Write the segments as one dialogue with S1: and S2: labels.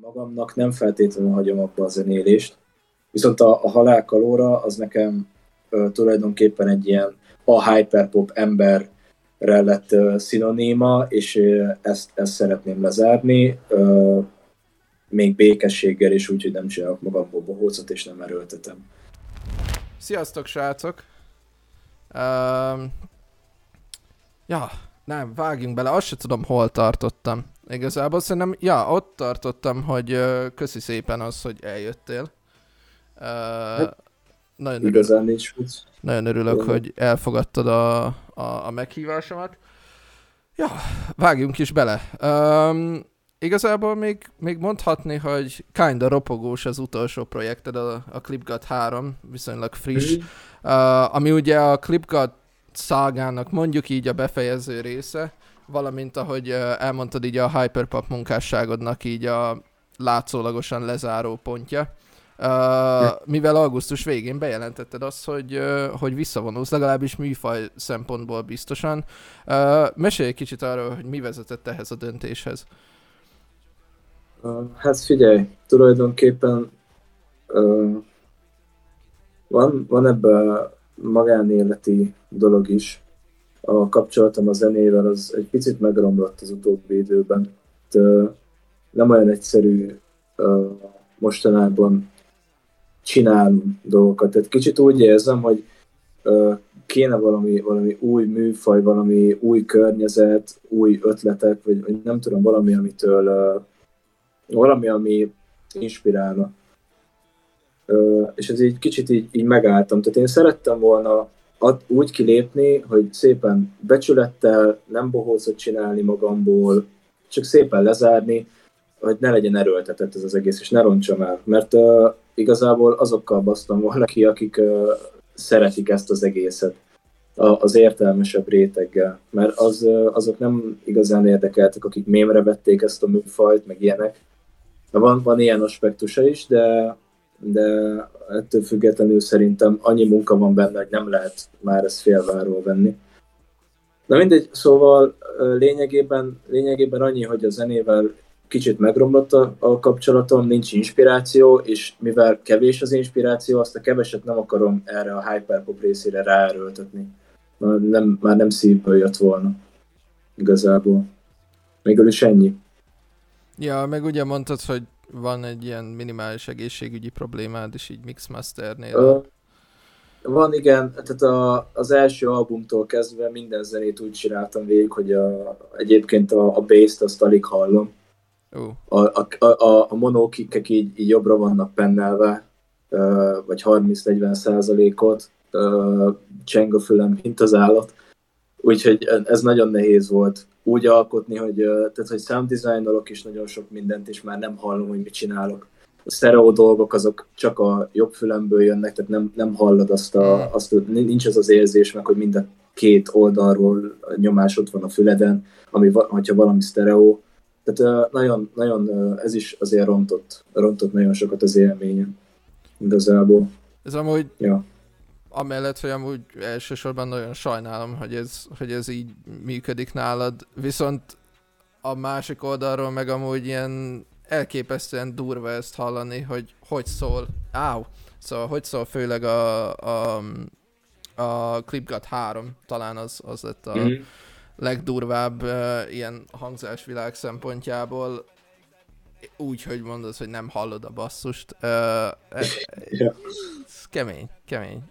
S1: magamnak nem feltétlenül hagyom abba a zenélést, viszont a, a halálkalóra az nekem ö, tulajdonképpen egy ilyen a hyperpop emberre lett ö, szinoníma, és ö, ezt, ezt szeretném lezárni, ö, még békességgel is, úgyhogy nem csinálok magamból bohócot, és nem erőltetem.
S2: Sziasztok, srácok! Um, ja, nem, vágjunk bele, azt se tudom, hol tartottam. Igazából szerintem, ja, ott tartottam, hogy uh, köszi szépen az, hogy eljöttél. Uh,
S1: nagyon Igazán nincs
S2: Nagyon örülök, hogy elfogadtad a, a, a meghívásomat. Ja, vágjunk is bele. Um, igazából még, még mondhatni, hogy kinda ropogós az utolsó projekted, a, a Clipgut 3, viszonylag friss, mm. uh, ami ugye a Clipgut szágának mondjuk így a befejező része, valamint ahogy elmondtad így a Hyperpop munkásságodnak így a látszólagosan lezáró pontja. Uh, mivel augusztus végén bejelentetted azt, hogy, uh, hogy visszavonulsz, legalábbis műfaj szempontból biztosan. Uh, mesélj egy kicsit arról, hogy mi vezetett ehhez a döntéshez.
S1: Hát figyelj, tulajdonképpen van, van ebben magánéleti dolog is. A kapcsolatom a zenével az egy picit megromlott az utóbbi időben. Nem olyan egyszerű mostanában csinálni dolgokat. Tehát kicsit úgy érzem, hogy kéne valami, valami új műfaj, valami új környezet, új ötletek, vagy, vagy nem tudom, valami, amitől valami, ami inspirálna. És ez így kicsit így, így megálltam. Tehát én szerettem volna ad, úgy kilépni, hogy szépen becsülettel, nem bohócot csinálni magamból, csak szépen lezárni, hogy ne legyen erőltetett ez az egész, és ne roncsam el. Mert uh, igazából azokkal basztam volna ki, akik uh, szeretik ezt az egészet az értelmesebb réteggel, mert az, azok nem igazán érdekeltek, akik mémre vették ezt a műfajt, meg ilyenek, van, van ilyen aspektusa is, de, de ettől függetlenül szerintem annyi munka van benne, hogy nem lehet már ezt félváról venni. Na mindegy, szóval lényegében, lényegében annyi, hogy a zenével kicsit megromlott a, a kapcsolatom, nincs inspiráció, és mivel kevés az inspiráció, azt a keveset nem akarom erre a hyperpop részére ráerőltetni. Nem, már nem szívből jött volna igazából. Mégis ennyi.
S2: Ja, meg ugye mondtad, hogy van egy ilyen minimális egészségügyi problémád is így Mixmasternél. Uh,
S1: van, igen. Tehát a, az első albumtól kezdve minden zenét úgy csináltam végig, hogy a, egyébként a, a bass-t azt alig hallom. Uh. A, a, a, a monókikkek így, így jobbra vannak pennelve, vagy 30-40 százalékot, cseng a fülem, mint az állat. Úgyhogy ez nagyon nehéz volt úgy alkotni, hogy, tehát, hogy sound designolok is nagyon sok mindent, és már nem hallom, hogy mit csinálok. A stereo dolgok azok csak a jobb fülemből jönnek, tehát nem, nem hallod azt a, hmm. azt, nincs az az érzés meg, hogy mind a két oldalról nyomás ott van a füleden, ami, hogyha valami stereo. Tehát nagyon, nagyon ez is azért rontott, rontott nagyon sokat az élményen igazából.
S2: Ez amúgy ja amellett, hogy amúgy elsősorban nagyon sajnálom, hogy ez, hogy ez így működik nálad, viszont a másik oldalról meg amúgy ilyen elképesztően durva ezt hallani, hogy hogy szól, áú, szóval hogy szól főleg a, a, a Clipgut 3, talán az, az lett a mm-hmm. legdurvább uh, ilyen hangzásvilág szempontjából, úgy, hogy mondod, hogy nem hallod a basszust. Uh, yeah. kemény, kemény.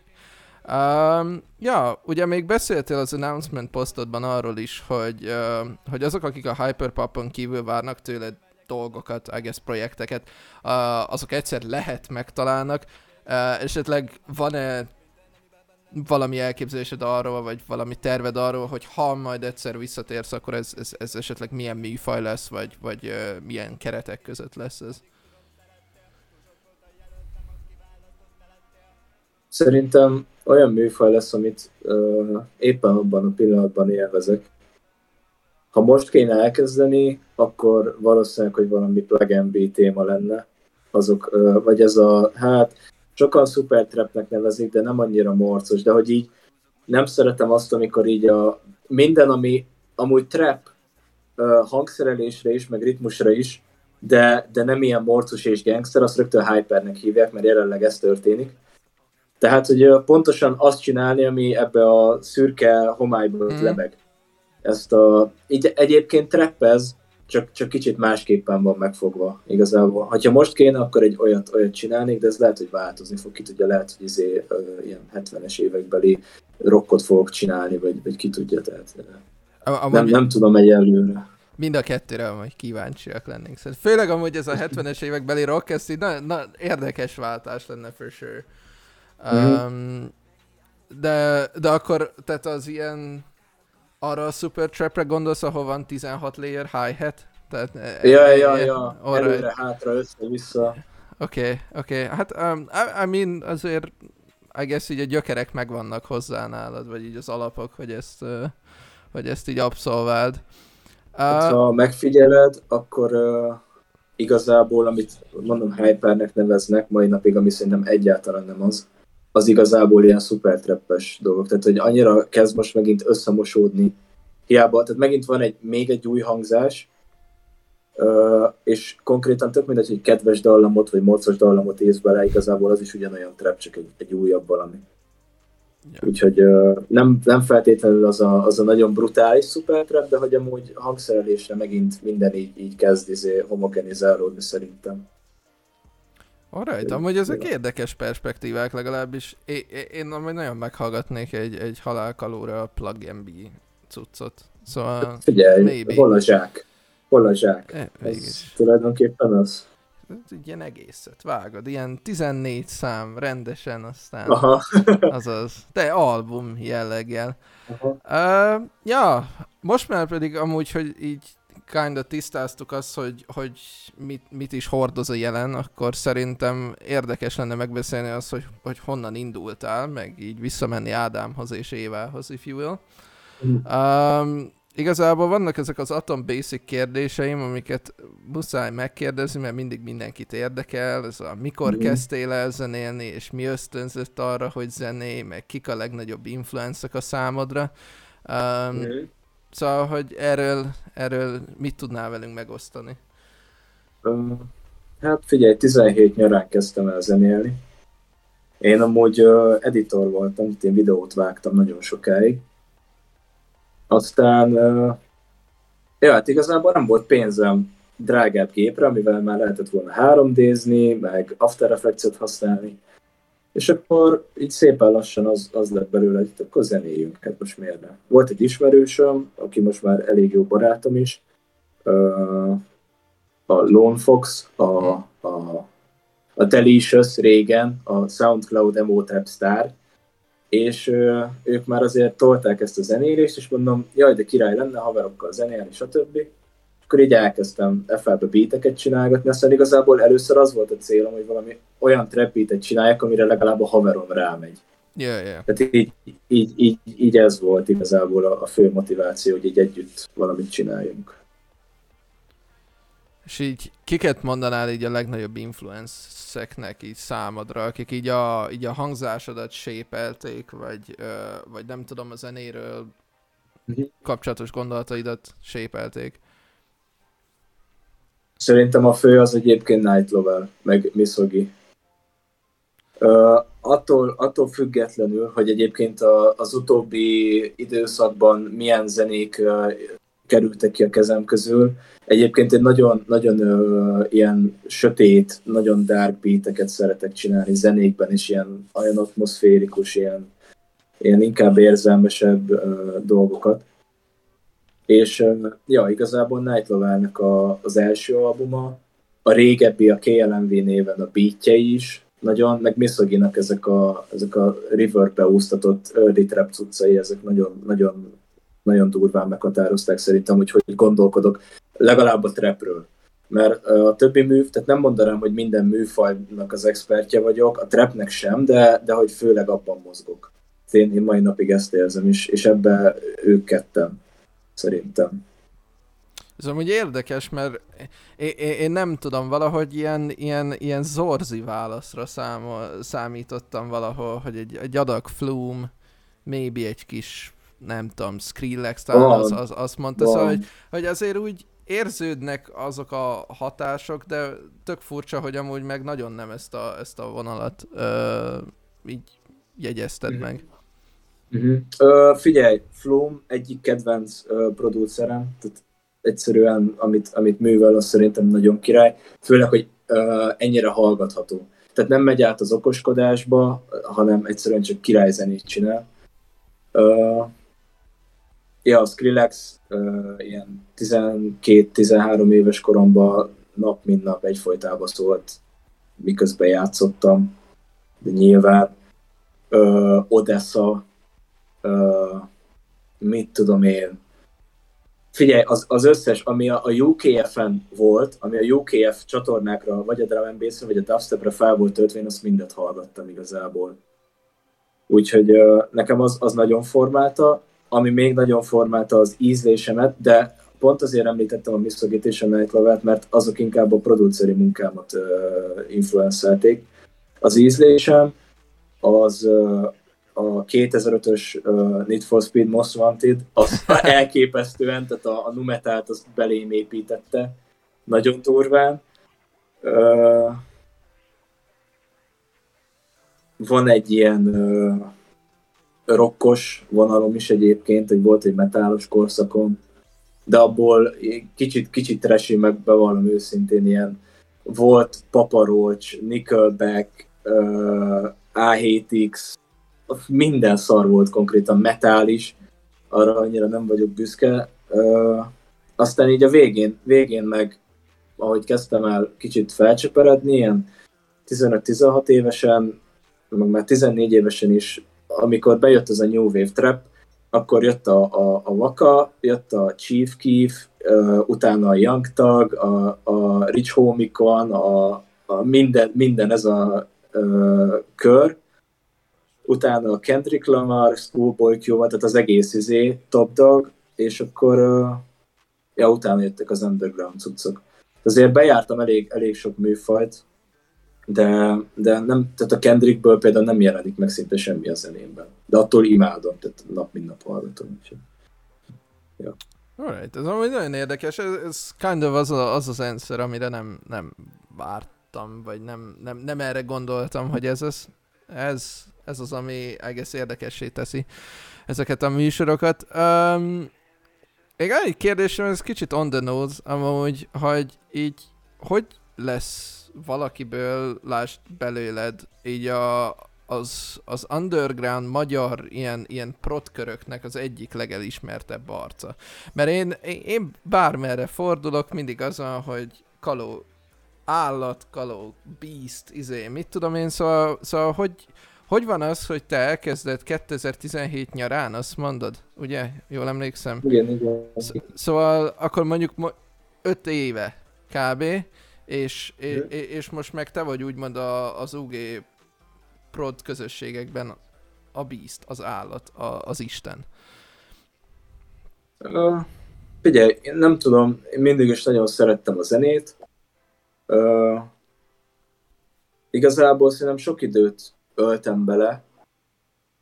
S2: Um, ja, ugye még beszéltél az announcement posztodban arról is, hogy, uh, hogy azok, akik a Hyperpopon kívül várnak tőled dolgokat, I guess projekteket, uh, azok egyszer lehet megtalálnak. Uh, esetleg van-e valami elképzelésed arról, vagy valami terved arról, hogy ha majd egyszer visszatérsz, akkor ez, ez, ez esetleg milyen műfaj lesz, vagy, vagy uh, milyen keretek között lesz ez?
S1: Szerintem olyan műfaj lesz, amit uh, éppen abban a pillanatban élvezek. Ha most kéne elkezdeni, akkor valószínűleg, hogy valami plug B téma lenne. Azok, uh, vagy ez a, hát sokan szupertrapnek nevezik, de nem annyira morcos, de hogy így nem szeretem azt, amikor így a minden, ami amúgy trap uh, hangszerelésre is, meg ritmusra is, de, de nem ilyen morcos és gangster, azt rögtön hypernek hívják, mert jelenleg ez történik. Tehát, hogy pontosan azt csinálni, ami ebbe a szürke homályból mm. lebeg. Ezt a, így egyébként trappez, csak, csak kicsit másképpen van megfogva igazából. Ha most kéne, akkor egy olyat, olyat csinálnék, de ez lehet, hogy változni fog, ki tudja, lehet, hogy izé, ilyen 70-es évekbeli rockot fogok csinálni, vagy, vagy ki tudja, tehát a, nem, nem tudom egyelőre.
S2: Mind a kettőre majd kíváncsiak lennénk. Szóval főleg amúgy ez a 70-es évekbeli rock, ez így na, na, érdekes váltás lenne for sure. Mm-hmm. de, de akkor, tehát az ilyen arra a Super Trapre gondolsz, ahol van 16 layer hi-hat?
S1: Tehát, e, ja, ja, ja, ja. Arra... előre, hátra, össze-vissza.
S2: Oké, okay, oké. Okay. Hát, um, I, I mean, azért I guess így a gyökerek megvannak hozzá nálad, vagy így az alapok, hogy ezt, uh, hogy ezt így abszolváld.
S1: Uh, hát, ha megfigyeled, akkor uh, igazából, amit mondom Hypernek neveznek, mai napig, ami szerintem egyáltalán nem az, az igazából ilyen szupertreppes dolgok. Tehát, hogy annyira kezd most megint összemosódni. Hiába, tehát megint van egy még egy új hangzás, és konkrétan tök mindegy, hogy kedves dallamot, vagy morcos dallamot ész bele, igazából az is ugyanolyan trap, csak egy, egy újabb valami. Ja. Úgyhogy nem, nem feltétlenül az a, az a nagyon brutális szupertrap, de hogy amúgy hangszerelésre megint minden így, így kezd izé homogenizálódni szerintem.
S2: Alright, amúgy ezek érdekes perspektívák legalábbis. Én, én amúgy nagyon meghallgatnék egy, egy halálkalóra a Plug MB cuccot. Szóval
S1: Figyelj, maybe. hol a zsák? Hol a zsák? E, Ez tulajdonképpen az.
S2: Ilyen egészet vágod, ilyen 14 szám rendesen, aztán Aha. azaz, de album jelleggel. Aha. Uh, ja, most már pedig amúgy, hogy így kinda tisztáztuk azt, hogy, hogy mit, mit is hordoz a jelen, akkor szerintem érdekes lenne megbeszélni azt, hogy, hogy honnan indultál, meg így visszamenni Ádámhoz és Évához, if you will. Mm. Um, igazából vannak ezek az Atom Basic kérdéseim, amiket muszáj megkérdezni, mert mindig mindenkit érdekel, ez a mikor mm. kezdtél el zenélni, és mi ösztönzött arra, hogy zené, meg kik a legnagyobb influencek a számodra. Um, mm. Szóval, hogy erről, erről mit tudnál velünk megosztani?
S1: Hát figyelj, 17 nyarán kezdtem el zenélni. Én amúgy editor voltam, én videót vágtam nagyon sokáig. Aztán, uh, ja, hát igazából nem volt pénzem drágább gépre, amivel már lehetett volna 3D-zni, meg After Effects-et használni. És akkor így szépen lassan az, az lett belőle, hogy akkor zenéljünk, hát most miért nem. Volt egy ismerősöm, aki most már elég jó barátom is, a Lone Fox, a, a, a Delicious régen, a SoundCloud Emotep Star, és ők már azért tolták ezt a zenélést, és mondom, jaj, de király lenne haverokkal zenélni, stb akkor így elkezdtem FL-be beateket csinálgatni, aztán igazából először az volt a célom, hogy valami olyan trap beatet csináljak, amire legalább a haverom rámegy.
S2: Yeah, yeah.
S1: Tehát így, így, így, így ez volt igazából a, a fő motiváció, hogy így együtt valamit csináljunk.
S2: És így kiket mondanál így a legnagyobb influenszeknek így számodra, akik így a, így a hangzásodat sépelték, vagy, vagy nem tudom, a zenéről mhm. kapcsolatos gondolataidat sépelték?
S1: Szerintem a fő az egyébként Night Lover, meg Misogi. Uh, attól, attól függetlenül, hogy egyébként a, az utóbbi időszakban milyen zenék uh, kerültek ki a kezem közül, egyébként egy nagyon, nagyon uh, ilyen sötét, nagyon dark beateket szeretek csinálni zenékben, és ilyen olyan atmoszférikus, ilyen, ilyen inkább érzelmesebb uh, dolgokat. És ja, igazából Night Lover-nek a, az első albuma, a régebbi, a KLMV néven a beatjei is, nagyon, meg Misoginak ezek a, ezek a riverbe úsztatott early trap cuccai, ezek nagyon, nagyon, nagyon durván meghatározták szerintem, hogy gondolkodok legalább a trapről. Mert a többi mű, tehát nem mondanám, hogy minden műfajnak az expertje vagyok, a trapnek sem, de, de hogy főleg abban mozgok. Én, én mai napig ezt érzem, és, és ebbe ők ketten szerintem.
S2: Ez amúgy érdekes, mert én, én nem tudom, valahogy ilyen, ilyen, ilyen zorzi válaszra számol, számítottam valahol, hogy egy, egy adag Flume, maybe egy kis, nem tudom, Skrillex, talán az, az, azt mondta, szóval, hogy, hogy azért úgy érződnek azok a hatások, de tök furcsa, hogy amúgy meg nagyon nem ezt a, ezt a vonalat ö, így jegyezted mm-hmm. meg.
S1: Uh-huh. Ö, figyelj, Flum egyik kedvenc ö, producerem, tehát egyszerűen, amit, amit művel, az szerintem nagyon király, főleg, hogy ö, ennyire hallgatható. Tehát nem megy át az okoskodásba, hanem egyszerűen csak királyzenét csinál. Ö, ja, a Skrillex ö, ilyen 12-13 éves koromban nap mint nap egyfolytában szólt, miközben játszottam, de nyilván ö, Odessa, mit tudom én, figyelj, az, az összes, ami a, a UKF-en volt, ami a UKF csatornákra, vagy a Drum Bass-re, vagy a Dubstep-re fel volt töltve, én azt mindet hallgattam igazából. Úgyhogy ö, nekem az, az nagyon formálta, ami még nagyon formálta az ízlésemet, de pont azért említettem a Mr. és a Night Love-et, mert azok inkább a produceri munkámat uh, influencelték. Az ízlésem az uh, a 2005-ös uh, Need for Speed Most Wanted, az elképesztően, tehát a, a Numetát az belém építette, nagyon durván. Uh, van egy ilyen uh, rokkos vonalom is egyébként, hogy volt egy metálos korszakom, de abból kicsit, kicsit trashy, meg bevallom őszintén ilyen volt Papa Roach, Nickelback, uh, A7X, minden szar volt konkrétan, metál is, arra annyira nem vagyok büszke. Uh, aztán így a végén, végén meg, ahogy kezdtem el kicsit felcseperedni, ilyen 15-16 évesen, meg már 14 évesen is amikor bejött ez a New Wave Trap, akkor jött a, a, a Waka, jött a Chief Keef, uh, utána a Young Thug, a, a Rich Homicon, a, a minden, minden ez a uh, kör, utána a Kendrick Lamar, Schoolboy Q, tehát az egész izé, Top Dog, és akkor ja, utána jöttek az underground cuccok. Azért bejártam elég, elég sok műfajt, de, de nem, tehát a Kendrickből például nem jelenik meg szinte semmi a zenémben. De attól imádom, tehát nap mint nap hallgatom. Úgyhogy.
S2: Ja. Alright, ez amúgy nagyon érdekes, ez, ez kind of az a, az, az answer, amire nem, nem vártam, vagy nem, nem, nem erre gondoltam, hogy ez az, ez, ez az, ami egész érdekessé teszi ezeket a műsorokat. Um, még egy kérdésem, ez kicsit on the nose, amúgy, hogy így, hogy lesz valakiből, lásd belőled, így a, az, az underground magyar ilyen, ilyen protköröknek az egyik legelismertebb arca. Mert én, én bármerre fordulok, mindig az van, hogy kaló állat, kaló beast, izé, mit tudom én, szóval, szóval hogy, hogy van az, hogy te elkezded 2017 nyarán, azt mondod, ugye? Jól emlékszem?
S1: Igen, igen.
S2: Szóval akkor mondjuk 5 éve kb és, és, és most meg te vagy úgymond a, az UG prod közösségekben a Beast, az állat, a, az Isten.
S1: Uh, figyelj, én nem tudom, én mindig is nagyon szerettem a zenét. Uh, igazából szerintem sok időt öltem bele.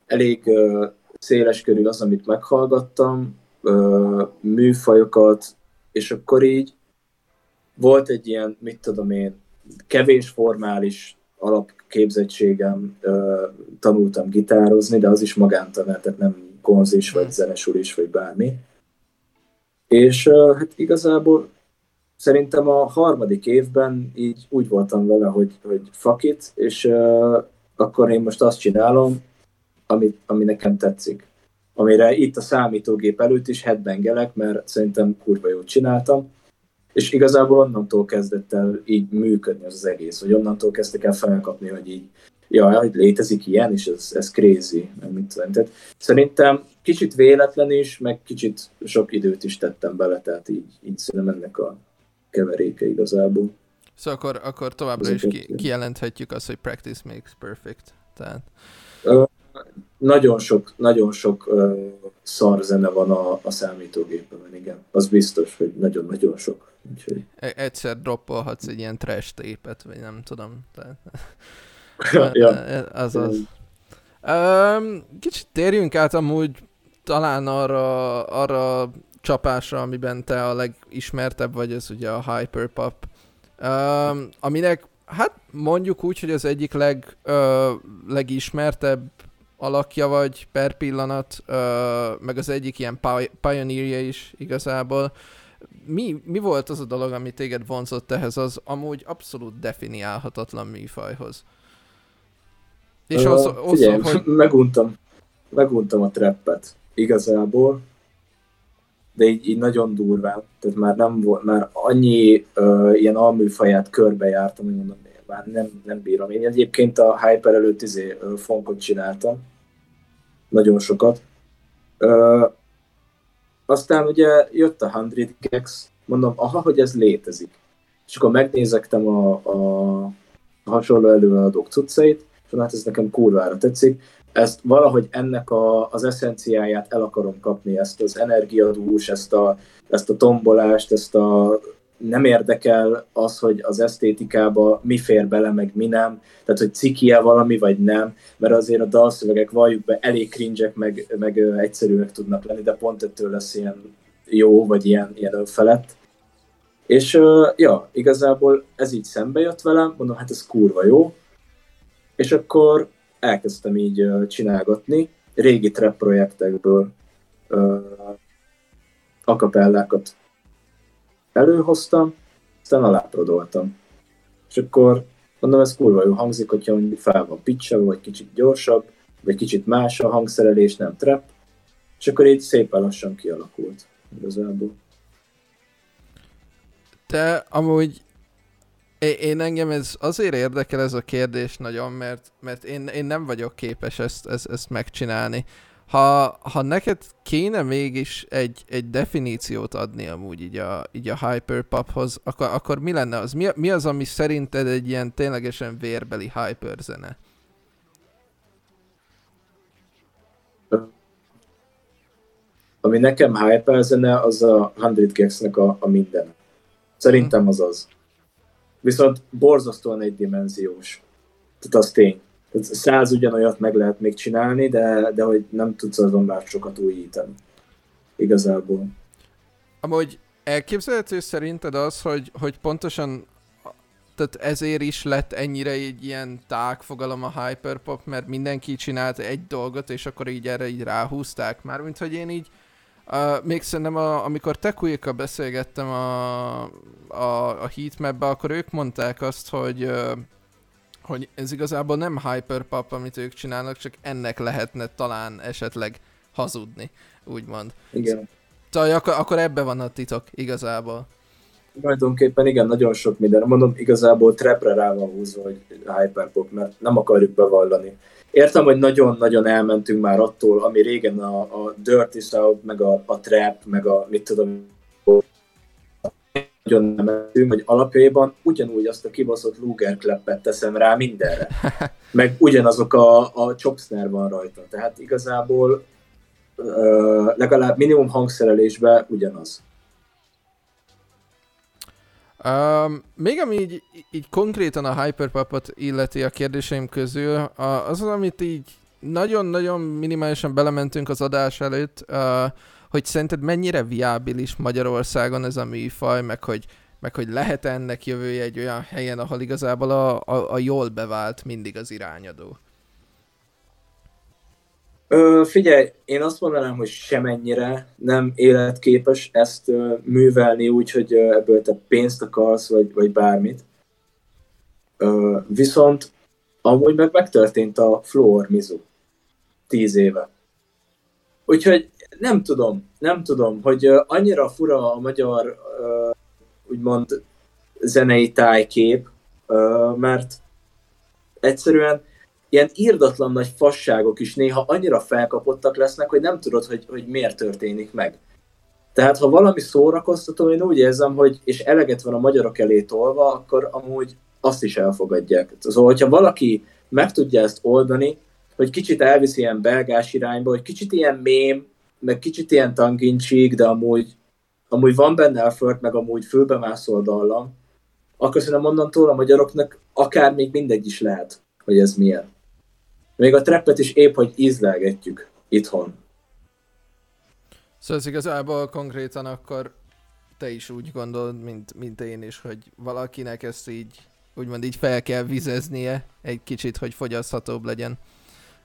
S1: Elég uh, széles körül az, amit meghallgattam, uh, műfajokat, és akkor így volt egy ilyen, mit tudom én, kevés formális alapképzettségem, tanultam gitározni, de az is magántanár, tehát nem konzis, vagy hmm. zenesúr is, vagy bármi. És hát igazából szerintem a harmadik évben így úgy voltam vele, hogy, hogy fuck it, és uh, akkor én most azt csinálom, ami, ami nekem tetszik. Amire itt a számítógép előtt is headbangelek, mert szerintem kurva jól csináltam, és igazából onnantól kezdett el így működni az, az egész, hogy onnantól kezdtek el felkapni, hogy így, ja, hogy létezik ilyen, és ez, ez crazy, meg mit tudom. Tehát szerintem kicsit véletlen is, meg kicsit sok időt is tettem bele, tehát így, így szerintem ennek a keveréke igazából.
S2: Szóval akkor, akkor továbbra is ki, kijelenthetjük azt, hogy practice makes perfect. Tehát...
S1: Uh, nagyon sok, nagyon sok uh, szar zene van a, a számítógépen, igen. Az biztos, hogy nagyon-nagyon sok. Úgyhogy...
S2: E- egyszer droppolhatsz egy ilyen trash tépet, vagy nem tudom. Tehát...
S1: ja.
S2: az az. Um, kicsit térjünk át amúgy talán arra, arra csapásra, amiben te a legismertebb vagy, ez ugye a Hyperpop. Um, aminek, hát mondjuk úgy, hogy az egyik leg, uh, legismertebb alakja vagy per pillanat, uh, meg az egyik ilyen pioneerje is igazából. Mi, mi volt az a dolog, ami téged vonzott ehhez az amúgy abszolút definiálhatatlan műfajhoz?
S1: És uh, az, az, figyelj, hogy... meguntam, meguntam a treppet igazából, de így, így nagyon durván, tehát már nem volt, már annyi uh, ilyen alműfaját körbejártam, hogy mondom, már nem, nem bírom. Én egyébként a Hyper előtt izé, uh, fonkot csináltam, nagyon sokat. Uh, aztán ugye jött a 100 Gex, mondom, aha, hogy ez létezik. És akkor megnézektem a, a hasonló előadók cuccait, és hát ez nekem kurvára tetszik. Ezt valahogy ennek a, az eszenciáját el akarom kapni, ezt az energiadús, ezt a, ezt a tombolást, ezt a nem érdekel az, hogy az esztétikába mi fér bele, meg mi nem, tehát hogy ciki-e valami, vagy nem, mert azért a dalszövegek valljuk be elég cringe meg, meg egyszerűek tudnak lenni, de pont ettől lesz ilyen jó, vagy ilyen, ilyen önfelett. És ja, igazából ez így szembe jött velem, mondom, hát ez kurva jó, és akkor elkezdtem így csinálgatni, régi trap projektekből akapellákat előhoztam, aztán aláprodoltam. És akkor mondom, ez kurva jó hangzik, hogyha mondjuk fel van pitchelve, vagy kicsit gyorsabb, vagy kicsit más a hangszerelés, nem trap, és akkor így szépen lassan kialakult igazából.
S2: Te amúgy én engem ez azért érdekel ez a kérdés nagyon, mert, mert én, én nem vagyok képes ezt, ezt, ezt megcsinálni ha, ha neked kéne mégis egy, egy definíciót adni amúgy így a, így a hyperpophoz, akkor, akkor mi lenne az? Mi, mi az, ami szerinted egy ilyen ténylegesen vérbeli hyper zene?
S1: Ami nekem hyper zene, az a 100 Gags-nek a, a minden. Szerintem az az. Viszont borzasztóan egydimenziós. Tehát az tény száz ugyanolyat meg lehet még csinálni, de, de hogy nem tudsz azon már sokat újítani. Igazából.
S2: Amúgy elképzelhető szerinted az, hogy, hogy pontosan tehát ezért is lett ennyire egy ilyen tág fogalom a hyperpop, mert mindenki csinált egy dolgot, és akkor így erre így ráhúzták. Mármint, hogy én így Uh, még szerintem, a, amikor Tekujékkal beszélgettem a, a, a heatmap akkor ők mondták azt, hogy uh, hogy ez igazából nem hyperpop, amit ők csinálnak, csak ennek lehetne talán esetleg hazudni, úgymond.
S1: Igen.
S2: Szóval akkor, akkor ebbe van a titok igazából.
S1: Tulajdonképpen igen, nagyon sok minden. Mondom, igazából trapre rá van húzva, hogy hyperpop, mert nem akarjuk bevallani. Értem, hogy nagyon-nagyon elmentünk már attól, ami régen a, a Dirty South, meg a, a trap, meg a mit tudom, nagyon nem mentünk, hogy alapjaiban ugyanúgy azt a kibaszott Luger kleppet teszem rá mindenre. Meg ugyanazok a, a chopsnare van rajta. Tehát igazából legalább minimum hangszerelésben ugyanaz.
S2: Um, még ami így, így konkrétan a Hyperpopot illeti a kérdéseim közül, az az, amit így nagyon-nagyon minimálisan belementünk az adás előtt, uh, hogy szerinted mennyire viábilis Magyarországon ez a műfaj, meg hogy, meg hogy lehet ennek jövője egy olyan helyen, ahol igazából a, a, a jól bevált mindig az irányadó?
S1: Ö, figyelj, én azt mondanám, hogy semennyire nem életképes ezt ö, művelni úgy, hogy ö, ebből te pénzt akarsz, vagy, vagy bármit. Ö, viszont amúgy meg megtörtént a Floor Mizu tíz éve. Úgyhogy nem tudom, nem tudom, hogy annyira fura a magyar úgymond zenei tájkép, mert egyszerűen ilyen írdatlan nagy fasságok is néha annyira felkapottak lesznek, hogy nem tudod, hogy, hogy miért történik meg. Tehát ha valami szórakoztató, én úgy érzem, hogy és eleget van a magyarok elé tolva, akkor amúgy azt is elfogadják. Szóval, hogyha valaki meg tudja ezt oldani, hogy kicsit elviszi ilyen belgás irányba, hogy kicsit ilyen mém, meg kicsit ilyen tangincsík, de amúgy, amúgy van benne effort, meg amúgy fülbe mászol dallam, akkor szerintem onnantól a magyaroknak akár még mindegy is lehet, hogy ez milyen. Még a treppet is épp, hogy ízlelgetjük itthon.
S2: Szóval ez igazából konkrétan akkor te is úgy gondolod, mint, mint én is, hogy valakinek ezt így, úgymond így fel kell vizeznie egy kicsit, hogy fogyaszthatóbb legyen.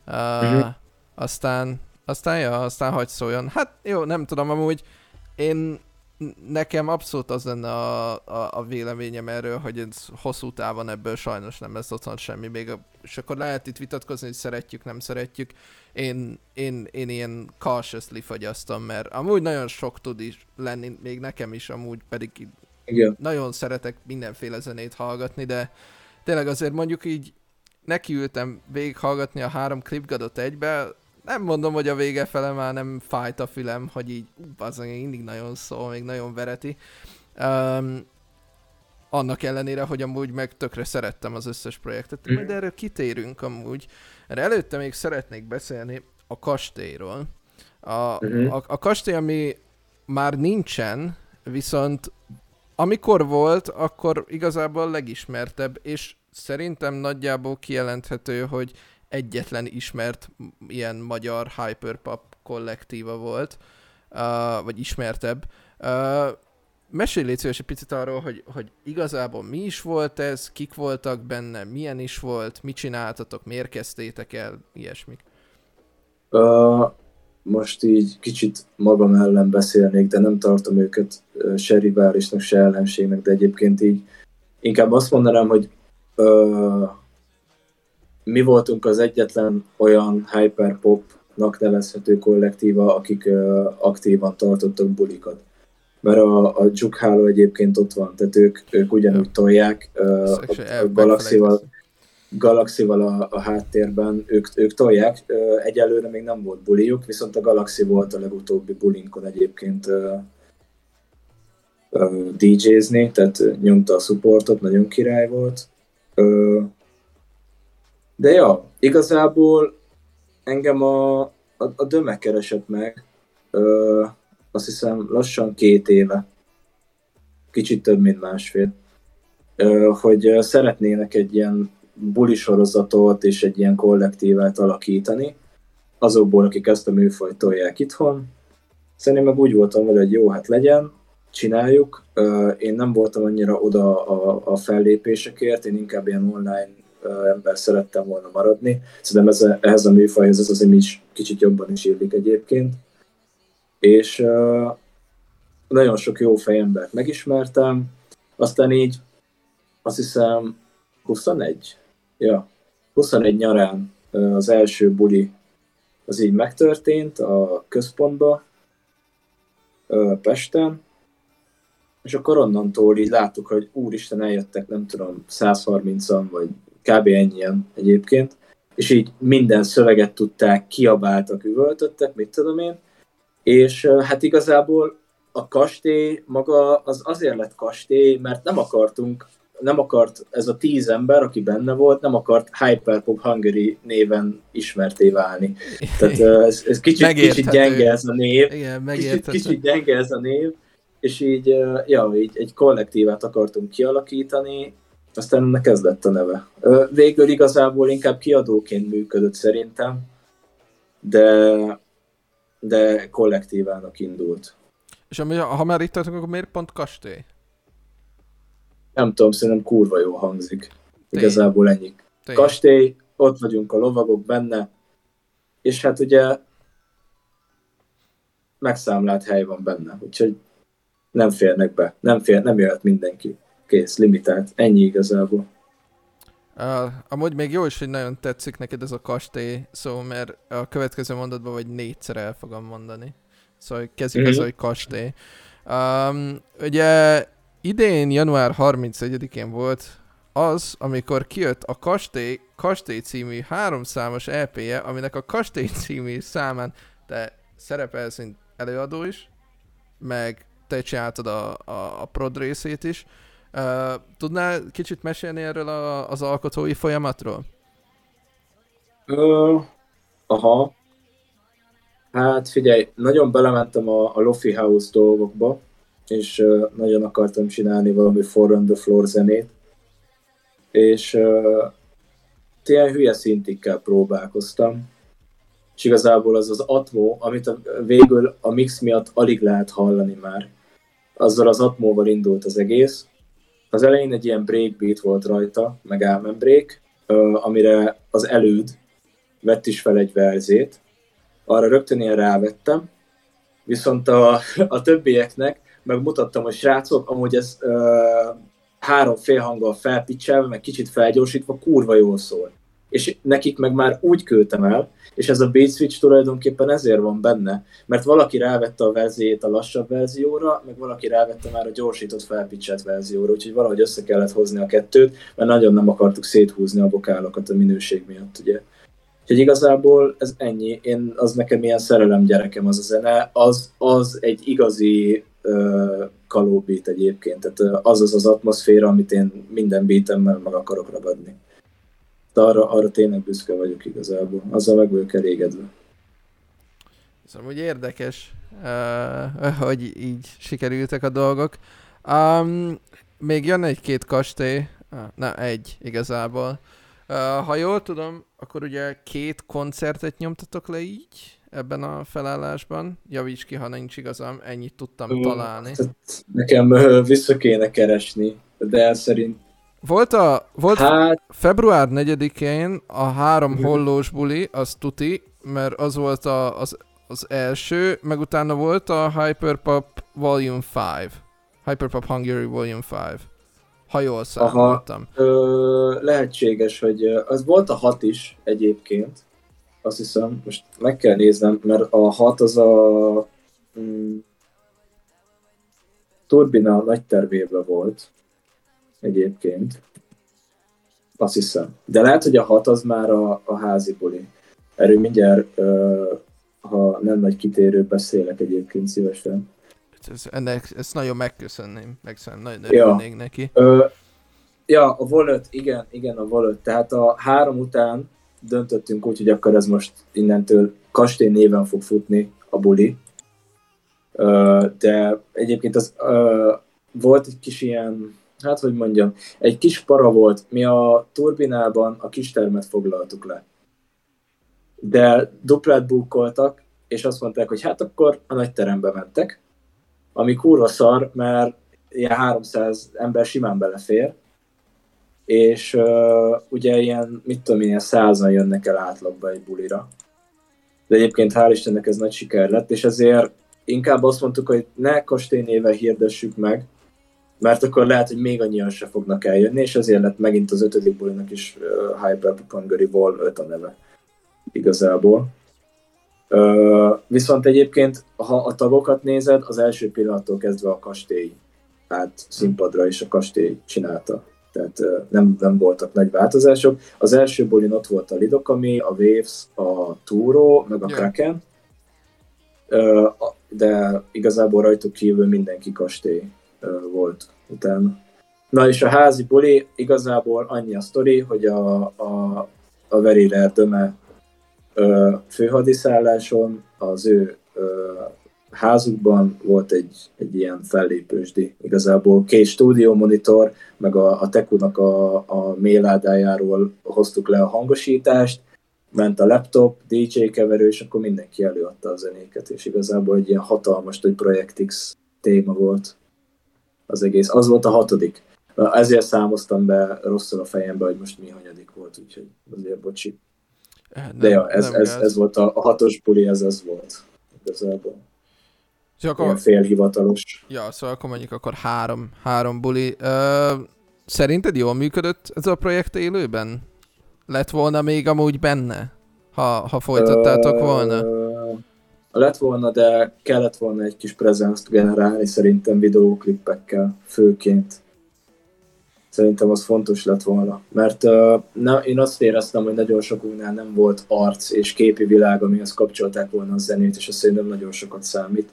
S2: Uh, uh-huh. Aztán, aztán, ja, aztán hagy szóljon. Hát jó, nem tudom, amúgy én nekem abszolút az lenne a, a, a véleményem erről, hogy ez hosszú távon ebből sajnos nem lesz otthon semmi, még a, és akkor lehet itt vitatkozni, hogy szeretjük, nem szeretjük. Én, én, én ilyen cautiously fogyasztom, mert amúgy nagyon sok tud is lenni, még nekem is amúgy, pedig Igen. nagyon szeretek mindenféle zenét hallgatni, de tényleg azért mondjuk így nekiültem végighallgatni a három klipgadot egybe, nem mondom, hogy a vége fele már nem fájt a fülem, hogy így, az mindig nagyon szól, még nagyon vereti. Um, annak ellenére, hogy amúgy meg tökre szerettem az összes projektet. Mm. Majd erről kitérünk amúgy. Erre előtte még szeretnék beszélni a kastélyról. A, mm-hmm. a, a kastély, ami már nincsen, viszont amikor volt, akkor igazából legismertebb, és szerintem nagyjából kijelenthető, hogy egyetlen ismert ilyen magyar hyperpop kollektíva volt, uh, vagy ismertebb. Uh, mesélj légy szíves egy picit arról, hogy, hogy igazából mi is volt ez, kik voltak benne, milyen is volt, mit csináltatok, miért kezdtétek el, ilyesmik.
S1: Uh, most így kicsit magam ellen beszélnék, de nem tartom őket se riválisnak, se ellenségnek, de egyébként így inkább azt mondanám, hogy uh, mi voltunk az egyetlen olyan hyperpopnak nevezhető kollektíva, akik uh, aktívan tartottak bulikat. Mert a, a Jukháló egyébként ott van, tehát ők, ők ugyanúgy tolják uh, a, a Galaxival, Galaxival a, a háttérben, ők, ők tolják, uh, egyelőre még nem volt buliuk, viszont a Galaxy volt a legutóbbi bulinkon egyébként uh, uh, DJ-zni, tehát nyomta a supportot, nagyon király volt. Uh, de ja, igazából engem a, a, a Döme keresett meg, ö, azt hiszem lassan két éve, kicsit több, mint másfél, ö, hogy szeretnének egy ilyen buli sorozatot és egy ilyen kollektívát alakítani, azokból, akik ezt a műfajt tolják itthon. Szerintem meg úgy voltam vele, hogy jó, hát legyen, csináljuk. Én nem voltam annyira oda a, a fellépésekért, én inkább ilyen online ember szerettem volna maradni. Szerintem ez, ehhez a műfajhoz ez az is kicsit jobban is illik egyébként. És uh, nagyon sok jó fejembert megismertem, aztán így azt hiszem 21, ja, 21 nyarán az első buli az így megtörtént a központba, Pesten, és akkor onnantól így láttuk, hogy úristen eljöttek, nem tudom, 130-an, vagy kb. ennyien egyébként, és így minden szöveget tudták, kiabáltak, üvöltöttek, mit tudom én, és hát igazából a kastély maga az azért lett kastély, mert nem akartunk, nem akart ez a tíz ember, aki benne volt, nem akart Hyperpop Hungary néven ismerté válni. Tehát ez, ez kicsit, kicsit gyenge ez a név,
S2: Igen,
S1: kicsit, kicsit gyenge ez a név, és így, ja, így egy kollektívát akartunk kialakítani, aztán ennek ez lett a neve. Végül igazából inkább kiadóként működött szerintem, de, de kollektívának indult.
S2: És ami, ha már itt tartunk, akkor miért pont kastély?
S1: Nem tudom, szerintem kurva jó hangzik. Tény. Igazából ennyi. Tény. Kastély, ott vagyunk a lovagok benne, és hát ugye megszámlált hely van benne, úgyhogy nem férnek be, nem, fér, nem jöhet mindenki kész, limitált. Ennyi igazából.
S2: Uh, amúgy még jó is, hogy nagyon tetszik neked ez a kastély szó, mert a következő mondatban vagy négyszer el fogom mondani. Szóval kezdjük mm-hmm. az, hogy kastély. Um, ugye idén január 31-én volt az, amikor kijött a Kastély, Kastély című háromszámos EP-je, aminek a Kastély című számán te szerepelsz, mint előadó is, meg te csináltad a, a, a prod részét is. Uh, tudnál kicsit mesélni erről a, az alkotói folyamatról?
S1: Uh, aha. Hát figyelj, nagyon belementem a, a Lofi House dolgokba, és uh, nagyon akartam csinálni valami For the Floor zenét, és uh, ilyen hülye szintikkel próbálkoztam, és igazából az az Atmo, amit a, végül a mix miatt alig lehet hallani már, azzal az Atmóval indult az egész. Az elején egy ilyen breakbeat volt rajta, meg Amen Break, amire az előd vett is fel egy verzét, arra rögtön én rávettem, viszont a, a többieknek megmutattam, hogy srácok, amúgy ez uh, három félhanggal felpicselve, meg kicsit felgyorsítva kurva jól szól. És nekik meg már úgy küldtem el, és ez a beat switch tulajdonképpen ezért van benne, mert valaki rávette a verziót a lassabb verzióra, meg valaki rávette már a gyorsított felpicselt verzióra, úgyhogy valahogy össze kellett hozni a kettőt, mert nagyon nem akartuk széthúzni a vokálokat a minőség miatt, ugye. Úgyhogy igazából ez ennyi. Én, az nekem ilyen szerelem gyerekem az a zene. Az, az egy igazi uh, kalóbít egyébként. Tehát az az az atmoszféra, amit én minden beatemmel meg akarok ragadni. De arra, arra tényleg büszke vagyok igazából. Azzal meg vagyok elégedve.
S2: Szóval úgy érdekes, uh, hogy így sikerültek a dolgok. Um, még jön egy-két kastély, uh, na egy igazából. Uh, ha jól tudom, akkor ugye két koncertet nyomtatok le így ebben a felállásban. Javíts ki, ha nincs igazam, ennyit tudtam uh, találni.
S1: Nekem uh, vissza kéne keresni, de szerint
S2: volt, a, volt hát... február 4-én a három mhm. hollós buli, az tuti, mert az volt a, az, az első, meg utána volt a Hyperpop Volume 5. Hyperpop Hungary Volume 5 ha jól számoltam.
S1: Ö, lehetséges, hogy az volt a hat is egyébként, azt hiszem, most meg kell néznem, mert a hat az a mm, turbina nagy tervében volt egyébként. Azt hiszem. De lehet, hogy a hat az már a, a házi buli. Erről mindjárt, ö, ha nem nagy kitérő beszélek egyébként szívesen
S2: ez, ennek, ezt nagyon megköszönném, megköszönném, nagyon örülnék ja. neki.
S1: Ö, ja, a Wallet, igen, igen, a Wallet. Tehát a három után döntöttünk úgy, hogy akkor ez most innentől kastély néven fog futni a buli. Ö, de egyébként az ö, volt egy kis ilyen, hát hogy mondjam, egy kis para volt. Mi a turbinában a kis termet foglaltuk le. De duplát bukkoltak, és azt mondták, hogy hát akkor a nagy terembe mentek, ami kurva szar, mert ilyen 300 ember simán belefér, és uh, ugye ilyen, mit tudom, ilyen százan jönnek el átlagba egy bulira. De egyébként hál' Istennek ez nagy siker lett, és ezért inkább azt mondtuk, hogy ne kastély néven hirdessük meg, mert akkor lehet, hogy még annyian se fognak eljönni, és ezért lett megint az ötödik bulinak is uh, Hyper Hungary Wall 5 a neve igazából viszont egyébként, ha a tagokat nézed, az első pillanattól kezdve a kastély hát színpadra is a kastély csinálta. Tehát nem, nem voltak nagy változások. Az első bulin ott volt a Lidokami, a Waves, a Turo, meg a yeah. Kraken, de igazából rajtuk kívül mindenki kastély volt utána. Na és a házi buli igazából annyi a sztori, hogy a, a, a Very Rare Döme főhadiszálláson az ő házukban volt egy, egy ilyen fellépősdi. Igazából két stúdió monitor, meg a, a Tekunak a, a méládájáról hoztuk le a hangosítást, ment a laptop, DJ keverő, és akkor mindenki előadta a zenéket, és igazából egy ilyen hatalmas, hogy Project X téma volt az egész. Az volt a hatodik. Ezért számoztam be rosszul a fejembe, hogy most mi hanyadik volt, úgyhogy azért bocsi. Nem, De ja, ez, ez, ez, volt a, a hatos buli, ez ez volt igazából. Csak akkor... félhivatalos.
S2: Ja, szóval akkor mondjuk akkor három, három buli. Ö, szerinted jól működött ez a projekt élőben? Lett volna még amúgy benne, ha, ha folytattátok Ö, volna?
S1: Lett volna, de kellett volna egy kis prezenzt generálni szerintem videóklippekkel főként. Szerintem az fontos lett volna, mert uh, na, én azt éreztem, hogy nagyon sokunknál nem volt arc és képi világ, amihez kapcsolták volna a zenét, és ez szerintem nagyon sokat számít.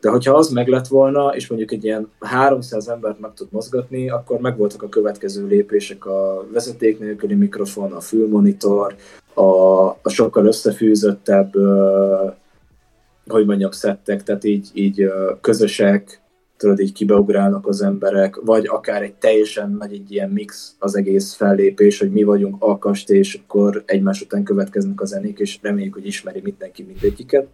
S1: De hogyha az meg lett volna, és mondjuk egy ilyen 300 embert meg tud mozgatni, akkor megvoltak a következő lépések, a vezeték nélküli mikrofon, a fülmonitor, a, a sokkal összefűzöttebb, hogy mondjam, szettek, tehát így, így közösek, tudod, így kibeugrálnak az emberek, vagy akár egy teljesen nagy egy ilyen mix az egész fellépés, hogy mi vagyunk a kastély, és akkor egymás után következnek a zenék, és reméljük, hogy ismeri mindenki mindegyiket.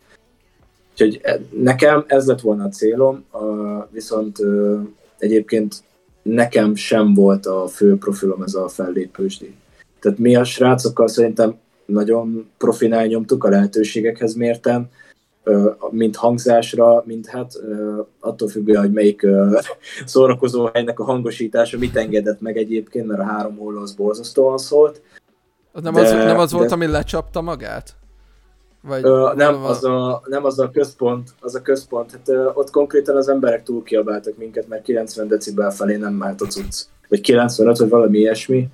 S1: Úgyhogy e, nekem ez lett volna a célom, viszont egyébként nekem sem volt a fő profilom ez a fellépősdi. Tehát mi a srácokkal szerintem nagyon profinál nyomtuk a lehetőségekhez mértem, mint hangzásra, mint hát attól függően, hogy melyik szórakozó helynek a hangosítása mit engedett meg egyébként, mert a három hulló az borzasztóan szólt.
S2: Az nem, de, az, nem az volt, de... ami lecsapta magát?
S1: Vagy ö, nem, az a, nem az a központ, az a központ. Hát, ö, ott konkrétan az emberek túl kiabáltak minket, mert 90 decibel felé nem mehet a cucc. Vagy 95, vagy valami ilyesmi.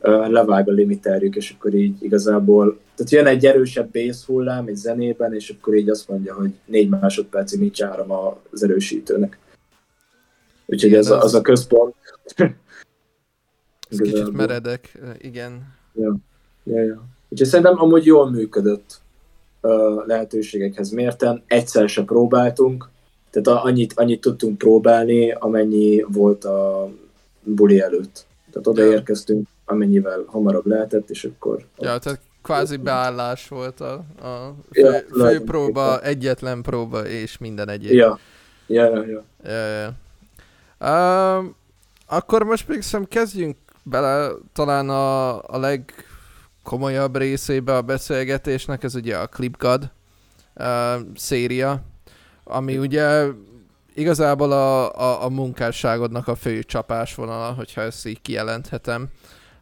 S1: Ö, levág a limiterjük, és akkor így igazából... Tehát jön egy erősebb bass hullám egy zenében, és akkor így azt mondja, hogy négy másodpercig nincs áram az erősítőnek. Úgyhogy igen, ez az... A, az a központ.
S2: ez kicsit meredek, igen.
S1: Ja. Ja, ja. Úgyhogy szerintem amúgy jól működött lehetőségekhez mérten. Egyszer se próbáltunk, tehát annyit, annyit tudtunk próbálni, amennyi volt a buli előtt. Tehát odaérkeztünk, amennyivel hamarabb lehetett, és akkor...
S2: Ja, tehát kvázi beállás volt a, a fő, ja, fő próba, éppen. egyetlen próba, és minden egyéb.
S1: Ja, ja, ja. ja.
S2: ja, ja. Uh, akkor most még szerintem kezdjünk bele talán a, a leg komolyabb részébe a beszélgetésnek, ez ugye a ClipGod uh, széria, ami ugye igazából a, a, a munkásságodnak a fő csapásvonala, hogyha ezt így kijelenthetem.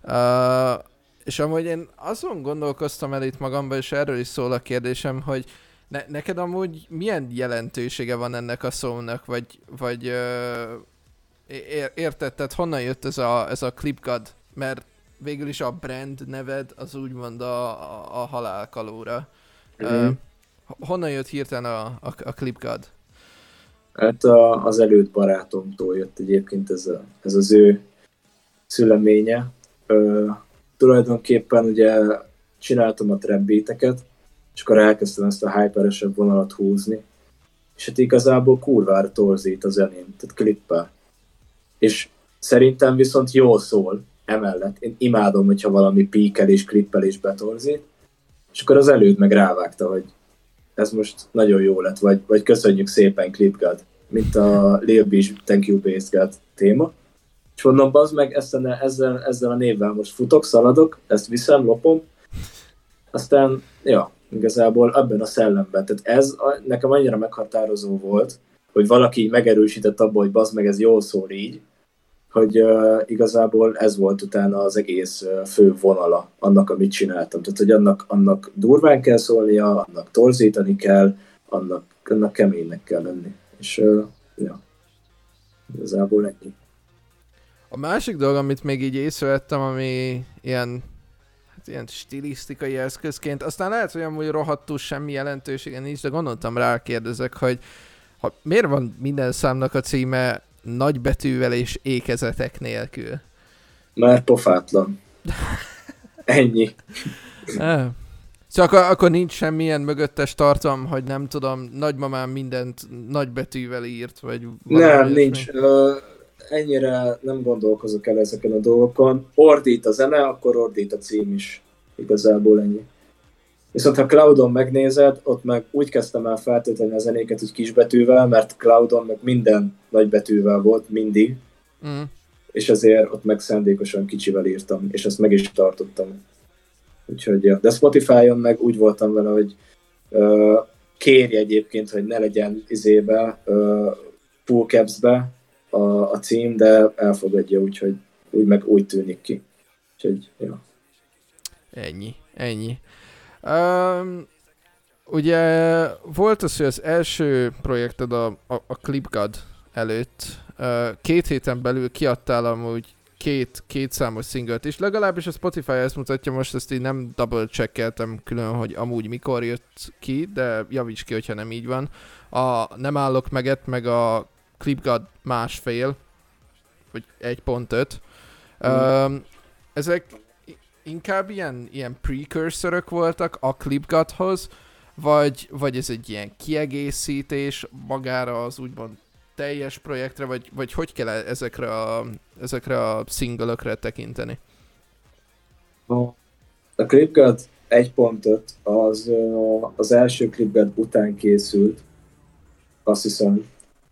S2: Uh, és amúgy én azon gondolkoztam el itt magamban, és erről is szól a kérdésem, hogy ne, neked amúgy milyen jelentősége van ennek a szónak, vagy, vagy uh, érted, tehát honnan jött ez a, ez a ClipGod? Mert végül is a brand neved az úgymond a, a, a halálkalóra. Mm-hmm. Uh, honnan jött hirtelen a, a, a ClipGod?
S1: Hát a, az előtt barátomtól jött egyébként ez, a, ez az ő szüleménye. Ö, tulajdonképpen ugye csináltam a trap beateket, és akkor elkezdtem ezt a hyperesebb vonalat húzni, és hát igazából kurvára torzít a zeném, tehát klippel. És szerintem viszont jól szól, emellett én imádom, hogyha valami píkelés, klippelés betorzít, és akkor az előd meg rávágta, hogy ez most nagyon jó lett, vagy, vagy köszönjük szépen ClipGod, mint a Lil Beach Thank You Bass God téma. És mondom, az meg ezzel, ezzel, ezzel a névvel most futok, szaladok, ezt viszem, lopom, aztán, ja, igazából ebben a szellemben. Tehát ez a, nekem annyira meghatározó volt, hogy valaki megerősített abban, hogy bazd meg, ez jól szól így, hogy uh, igazából ez volt utána az egész uh, fő vonala annak, amit csináltam. Tehát, hogy annak, annak durván kell szólnia, annak torzítani kell, annak, annak keménynek kell lenni. És uh, ja, igazából ennyi.
S2: A másik dolog, amit még így észrevettem, ami ilyen hát ilyen stilisztikai eszközként, aztán lehet, hogy amúgy rohadtul semmi jelentősége nincs, de gondoltam rá, kérdezek, hogy ha, miért van minden számnak a címe nagy betűvel és ékezetek nélkül.
S1: Már pofátlan. Ennyi.
S2: Szóval akkor, akkor nincs semmilyen mögöttes tartalom, hogy nem tudom, nagymamám mindent nagy betűvel írt, vagy
S1: Nem, nincs. Uh, ennyire nem gondolkozok el ezeken a dolgokon. Ordít a zene, akkor ordít a cím is. Igazából ennyi. Viszont ha Cloudon megnézed, ott meg úgy kezdtem el feltétlenül a zenéket, hogy kisbetűvel, mert Cloudon meg minden nagybetűvel volt mindig, mm. és ezért ott meg szándékosan kicsivel írtam, és ezt meg is tartottam. Úgyhogy, ja. De Spotify-on meg úgy voltam vele, hogy uh, kérje egyébként, hogy ne legyen izébe, uh, full caps-be a, a cím, de elfogadja, úgyhogy úgy meg úgy tűnik ki. Úgyhogy, ja.
S2: Ennyi, ennyi. Um, ugye volt az, hogy az első projekted a, a, a ClipGod előtt uh, két héten belül kiadtál amúgy két, két számos szinglet is, legalábbis a Spotify ezt mutatja, most ezt így nem double checkeltem külön, hogy amúgy mikor jött ki, de javíts ki, hogyha nem így van. A Nem állok meget, meg a ClipGod másfél, vagy 1.5. Mm. Um, ezek inkább ilyen, ilyen precursorok voltak a ClipGuthoz, vagy, vagy ez egy ilyen kiegészítés magára az úgymond teljes projektre, vagy, vagy hogy kell ezekre a, ezekre a single tekinteni?
S1: A, ClipGuard 1.5 az az első ClipGuard után készült, azt hiszem,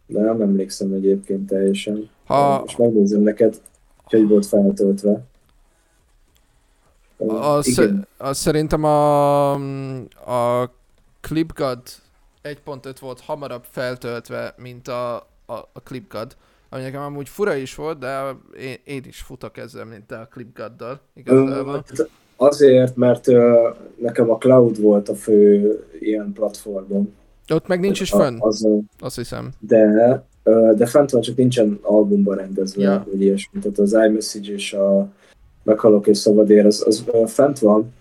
S1: de nem emlékszem egyébként teljesen. Ha... És megnézem neked, hogy volt feltöltve.
S2: Az, Igen. az szerintem a, a ClipGuard 1.5 volt hamarabb feltöltve, mint a, a, a ClipGuard. Ami nekem amúgy fura is volt, de én, én is futok ezzel, mint te a ClipGuard-dal igazából.
S1: Azért, mert uh, nekem a Cloud volt a fő ilyen platformom.
S2: Ott meg nincs is fönn, az, azt hiszem.
S1: De, uh, de fent van, csak nincsen albumban rendezve, ja. vagy ilyesmi. Tehát az iMessage és a Meghalok és Szabadér, az, az uh, fent van.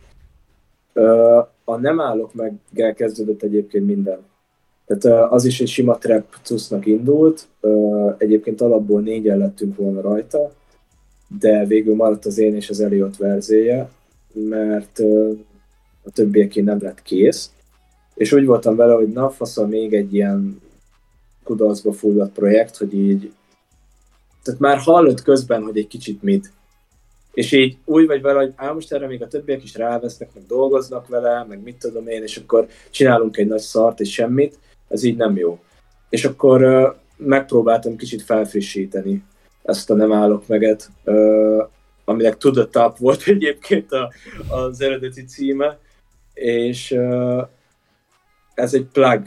S1: A Nem állok meg kezdődött egyébként minden. Tehát az is egy sima trap cusznak indult, egyébként alapból négyen lettünk volna rajta, de végül maradt az én és az Elliot verzéje, mert a többieké nem lett kész, és úgy voltam vele, hogy na, faszal még egy ilyen kudarcba fulladt projekt, hogy így tehát már hallott közben, hogy egy kicsit mit. És így úgy vagy vele, hogy á, most erre még a többiek is rávesznek, meg dolgoznak vele, meg mit tudom én, és akkor csinálunk egy nagy szart és semmit, ez így nem jó. És akkor uh, megpróbáltam kicsit felfrissíteni ezt a nem állok meget, uh, aminek Top volt egyébként a, az eredeti címe, és uh, ez egy plug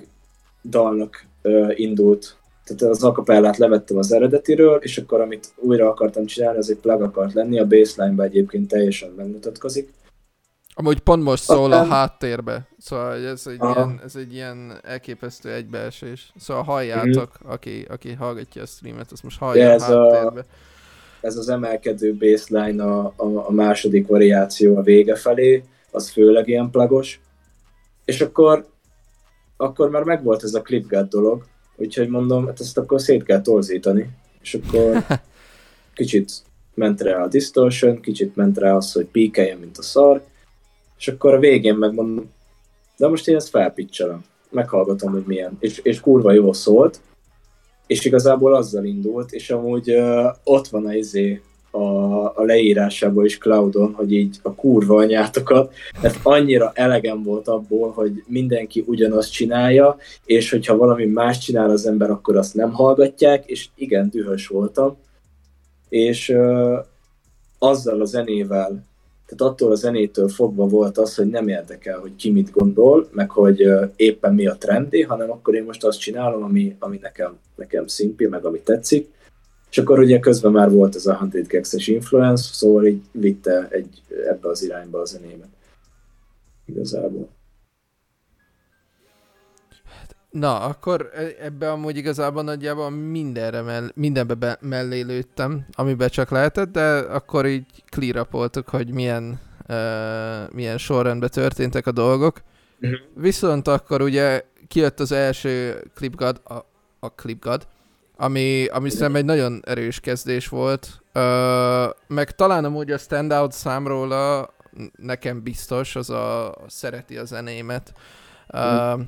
S1: dalnak uh, indult. Tehát az akapellát levettem az eredetiről, és akkor amit újra akartam csinálni, az egy plug akart lenni, a baseline-ben egyébként teljesen megmutatkozik.
S2: Amúgy pont most szól a háttérbe, szóval ez egy, ilyen, ez egy ilyen elképesztő egybeesés. Szóval halljátok, mm. aki, aki hallgatja a streamet, azt most hallja ja, ez a háttérbe. A,
S1: ez az emelkedő baseline a, a, a második variáció a vége felé, az főleg ilyen plagos. És akkor, akkor már megvolt ez a clipgat dolog, úgyhogy mondom, hát ezt akkor szét kell torzítani. És akkor kicsit ment rá a distortion, kicsit ment rá az, hogy píkeljen, mint a szar, és akkor a végén megmondom, de most én ezt felpicselem, meghallgatom, hogy milyen, és, és kurva jó szólt, és igazából azzal indult, és amúgy uh, ott van a izé, a, a leírásából is Cloudon, hogy így a kurva anyátokat, mert annyira elegem volt abból, hogy mindenki ugyanazt csinálja, és hogyha valami más csinál az ember, akkor azt nem hallgatják, és igen, dühös voltam. És uh, azzal a zenével tehát attól a zenétől fogva volt az, hogy nem érdekel, hogy ki mit gondol, meg hogy éppen mi a trendi, hanem akkor én most azt csinálom, ami, ami nekem, nekem szimpi, meg ami tetszik. És akkor ugye közben már volt ez a 100 Gags-es influence, szóval így vitte egy, ebbe az irányba a zenébe. Igazából.
S2: Na, akkor e, ebbe amúgy igazából nagyjából mindenre mell- mindenbe be- mellé lőttem, amiben csak lehetett, de akkor így clear hogy milyen, uh, milyen sorrendben történtek a dolgok. Uh-huh. Viszont akkor ugye kijött az első Clipgad, a, a Clipgad, ami, ami szerintem egy nagyon erős kezdés volt, uh, meg talán amúgy a standout számról a, nekem biztos, az a, a szereti a zenémet. Uh, uh-huh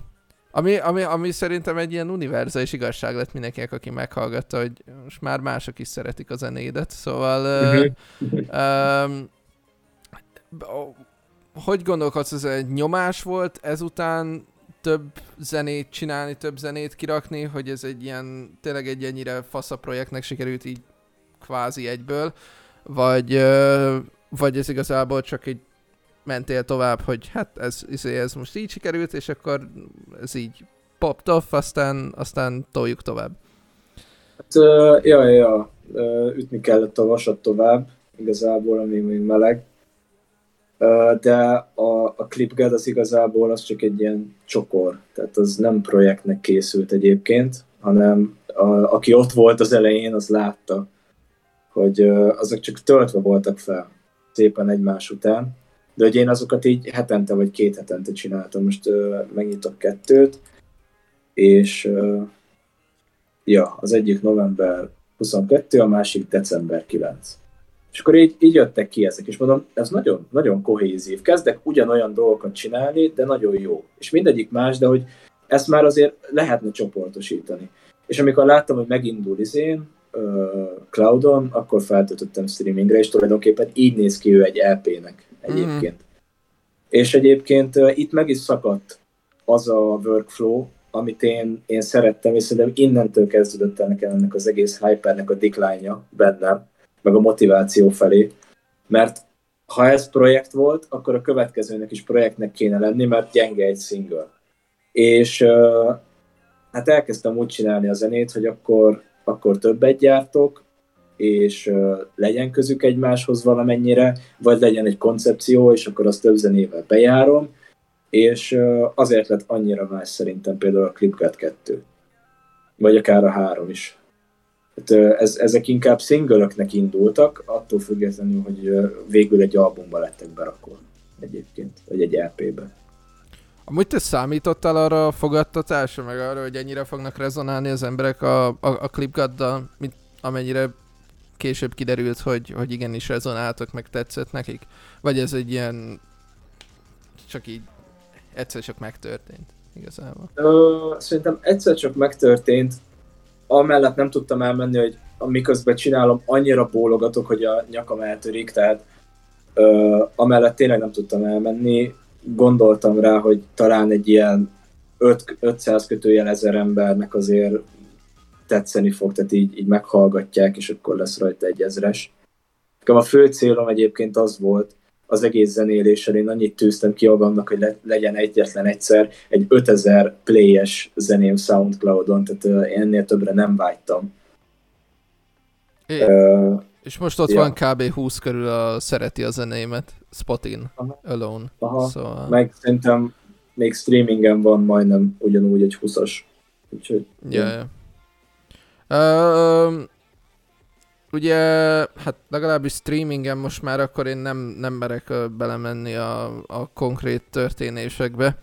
S2: ami, ami, ami szerintem egy ilyen univerzális igazság lett mindenkinek, aki meghallgatta, hogy most már mások is szeretik a zenédet, szóval uh, um, hogy gondolkodsz, ez egy nyomás volt ezután több zenét csinálni, több zenét kirakni, hogy ez egy ilyen, tényleg egy ennyire fasza projektnek sikerült így kvázi egyből, vagy, vagy ez igazából csak egy mentél tovább, hogy hát ez, ez, ez most így sikerült, és akkor ez így popped off, aztán, aztán toljuk tovább.
S1: Hát, ja, ja, uh, ütni kellett a vasat tovább, igazából, ami még meleg. De a, a ClipGad az igazából az csak egy ilyen csokor, tehát az nem projektnek készült egyébként, hanem a, aki ott volt az elején, az látta, hogy azok csak töltve voltak fel szépen egymás után, de hogy én azokat így hetente vagy két hetente csináltam. Most megnyitok kettőt, és ja, az egyik november 22, a másik december 9. És akkor így, így jöttek ki ezek, és mondom, ez nagyon, nagyon kohézív. Kezdek ugyanolyan dolgokat csinálni, de nagyon jó. És mindegyik más, de hogy ezt már azért lehetne csoportosítani. És amikor láttam, hogy megindul izén, Cloudon, akkor feltöltöttem streamingre, és tulajdonképpen így néz ki ő egy LP-nek egyébként. Mm. És egyébként itt meg is szakadt az a workflow, amit én, én szerettem, és szerintem innentől kezdődött el nekem ennek az egész hypernek a decline bennem, meg a motiváció felé, mert ha ez projekt volt, akkor a következőnek is projektnek kéne lenni, mert gyenge egy single. És hát elkezdtem úgy csinálni a zenét, hogy akkor, akkor többet gyártok, és legyen közük egymáshoz valamennyire, vagy legyen egy koncepció, és akkor azt több zenével bejárom, és azért lett annyira más szerintem például a Clipcat 2, vagy akár a 3 is. Hát, ez, ezek inkább szingölöknek indultak, attól függetlenül, hogy végül egy albumba lettek berakva egyébként, vagy egy LP-be.
S2: Amúgy te számítottál arra a fogadtatásra, meg arra, hogy ennyire fognak rezonálni az emberek a, a, a klipgaddal, mint amennyire később kiderült, hogy, hogy igenis rezonáltak, meg tetszett nekik? Vagy ez egy ilyen csak így egyszer csak megtörtént igazából?
S1: Ö, szerintem egyszer csak megtörtént, amellett nem tudtam elmenni, hogy miközben csinálom, annyira bólogatok, hogy a nyakam eltörik, tehát ö, amellett tényleg nem tudtam elmenni. Gondoltam rá, hogy talán egy ilyen 5, 500 kötőjel ezer embernek azért tetszeni fog, tehát így, így meghallgatják, és akkor lesz rajta egy ezres. A fő célom egyébként az volt, az egész zenéléssel én annyit tűztem ki magamnak, hogy le, legyen egyetlen egyszer egy 5000 playes zeném Soundcloudon, tehát uh, ennél többre nem vágytam.
S2: É, uh, és most ott ja. van kb. 20 körül a szereti a zenémet, Spotin, Aha. Alone.
S1: Aha. Szóval... Meg szerintem még streamingen van majdnem ugyanúgy egy 20-as. Úgyhogy...
S2: Ja, ja. Uh, ugye, hát legalábbis streamingen most már akkor én nem, nem merek belemenni a, a konkrét történésekbe.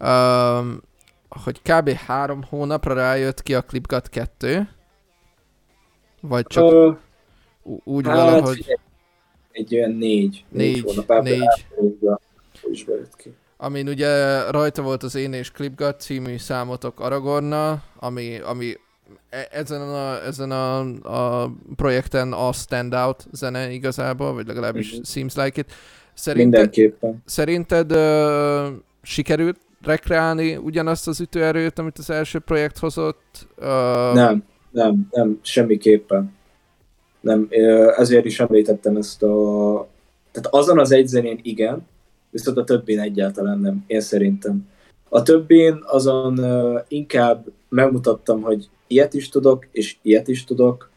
S2: Uh, hogy kb. három hónapra rájött ki a Clipgat 2, vagy csak uh, úgy hát, valahogy...
S1: Egy, olyan négy,
S2: négy, négy, négy. Is ki. Amin ugye rajta volt az Én és Clipgat című számotok Aragornnal, ami, ami ezen a, ezen a, a projekten a standout zene igazából, vagy legalábbis mm-hmm. seems like it.
S1: Szerinted, Mindenképpen.
S2: Szerinted uh, sikerült rekreálni ugyanazt az ütőerőt, amit az első projekt hozott?
S1: Uh, nem, nem, nem, semmiképpen. Nem, ezért is említettem ezt a... Tehát azon az egy zenén igen, viszont a többén egyáltalán nem, én szerintem. A többén azon inkább megmutattam, hogy ilyet is tudok, és ilyet is tudok,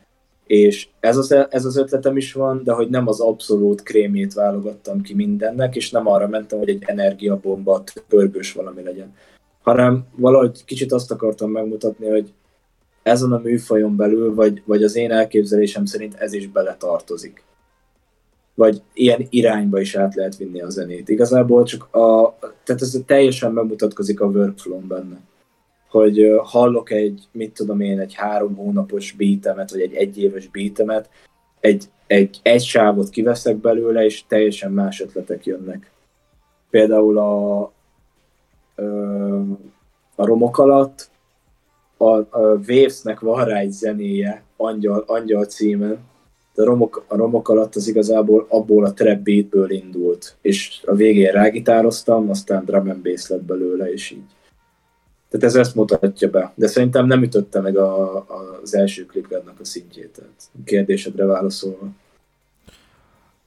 S1: és ez az, ez az ötletem is van, de hogy nem az abszolút krémét válogattam ki mindennek, és nem arra mentem, hogy egy energiabomba, pörgős valami legyen, hanem valahogy kicsit azt akartam megmutatni, hogy ezen a műfajon belül, vagy, vagy az én elképzelésem szerint ez is bele tartozik. Vagy ilyen irányba is át lehet vinni a zenét. Igazából csak a, tehát ez teljesen megmutatkozik a workflow benne hogy hallok egy, mit tudom én, egy három hónapos beatemet, vagy egy egyéves beatemet, egy, egy, egy sávot kiveszek belőle, és teljesen más ötletek jönnek. Például a, a romok alatt a, a Waves-nek van rá egy zenéje, Angyal, Angyal címen, de a romok, a romok alatt az igazából abból a trap beatből indult, és a végén rágitároztam, aztán drum and bass lett belőle, és így tehát ez ezt mutatja be. De szerintem nem ütötte meg a, a, az első klipgadnak a szintjét. Tehát kérdésedre válaszolva.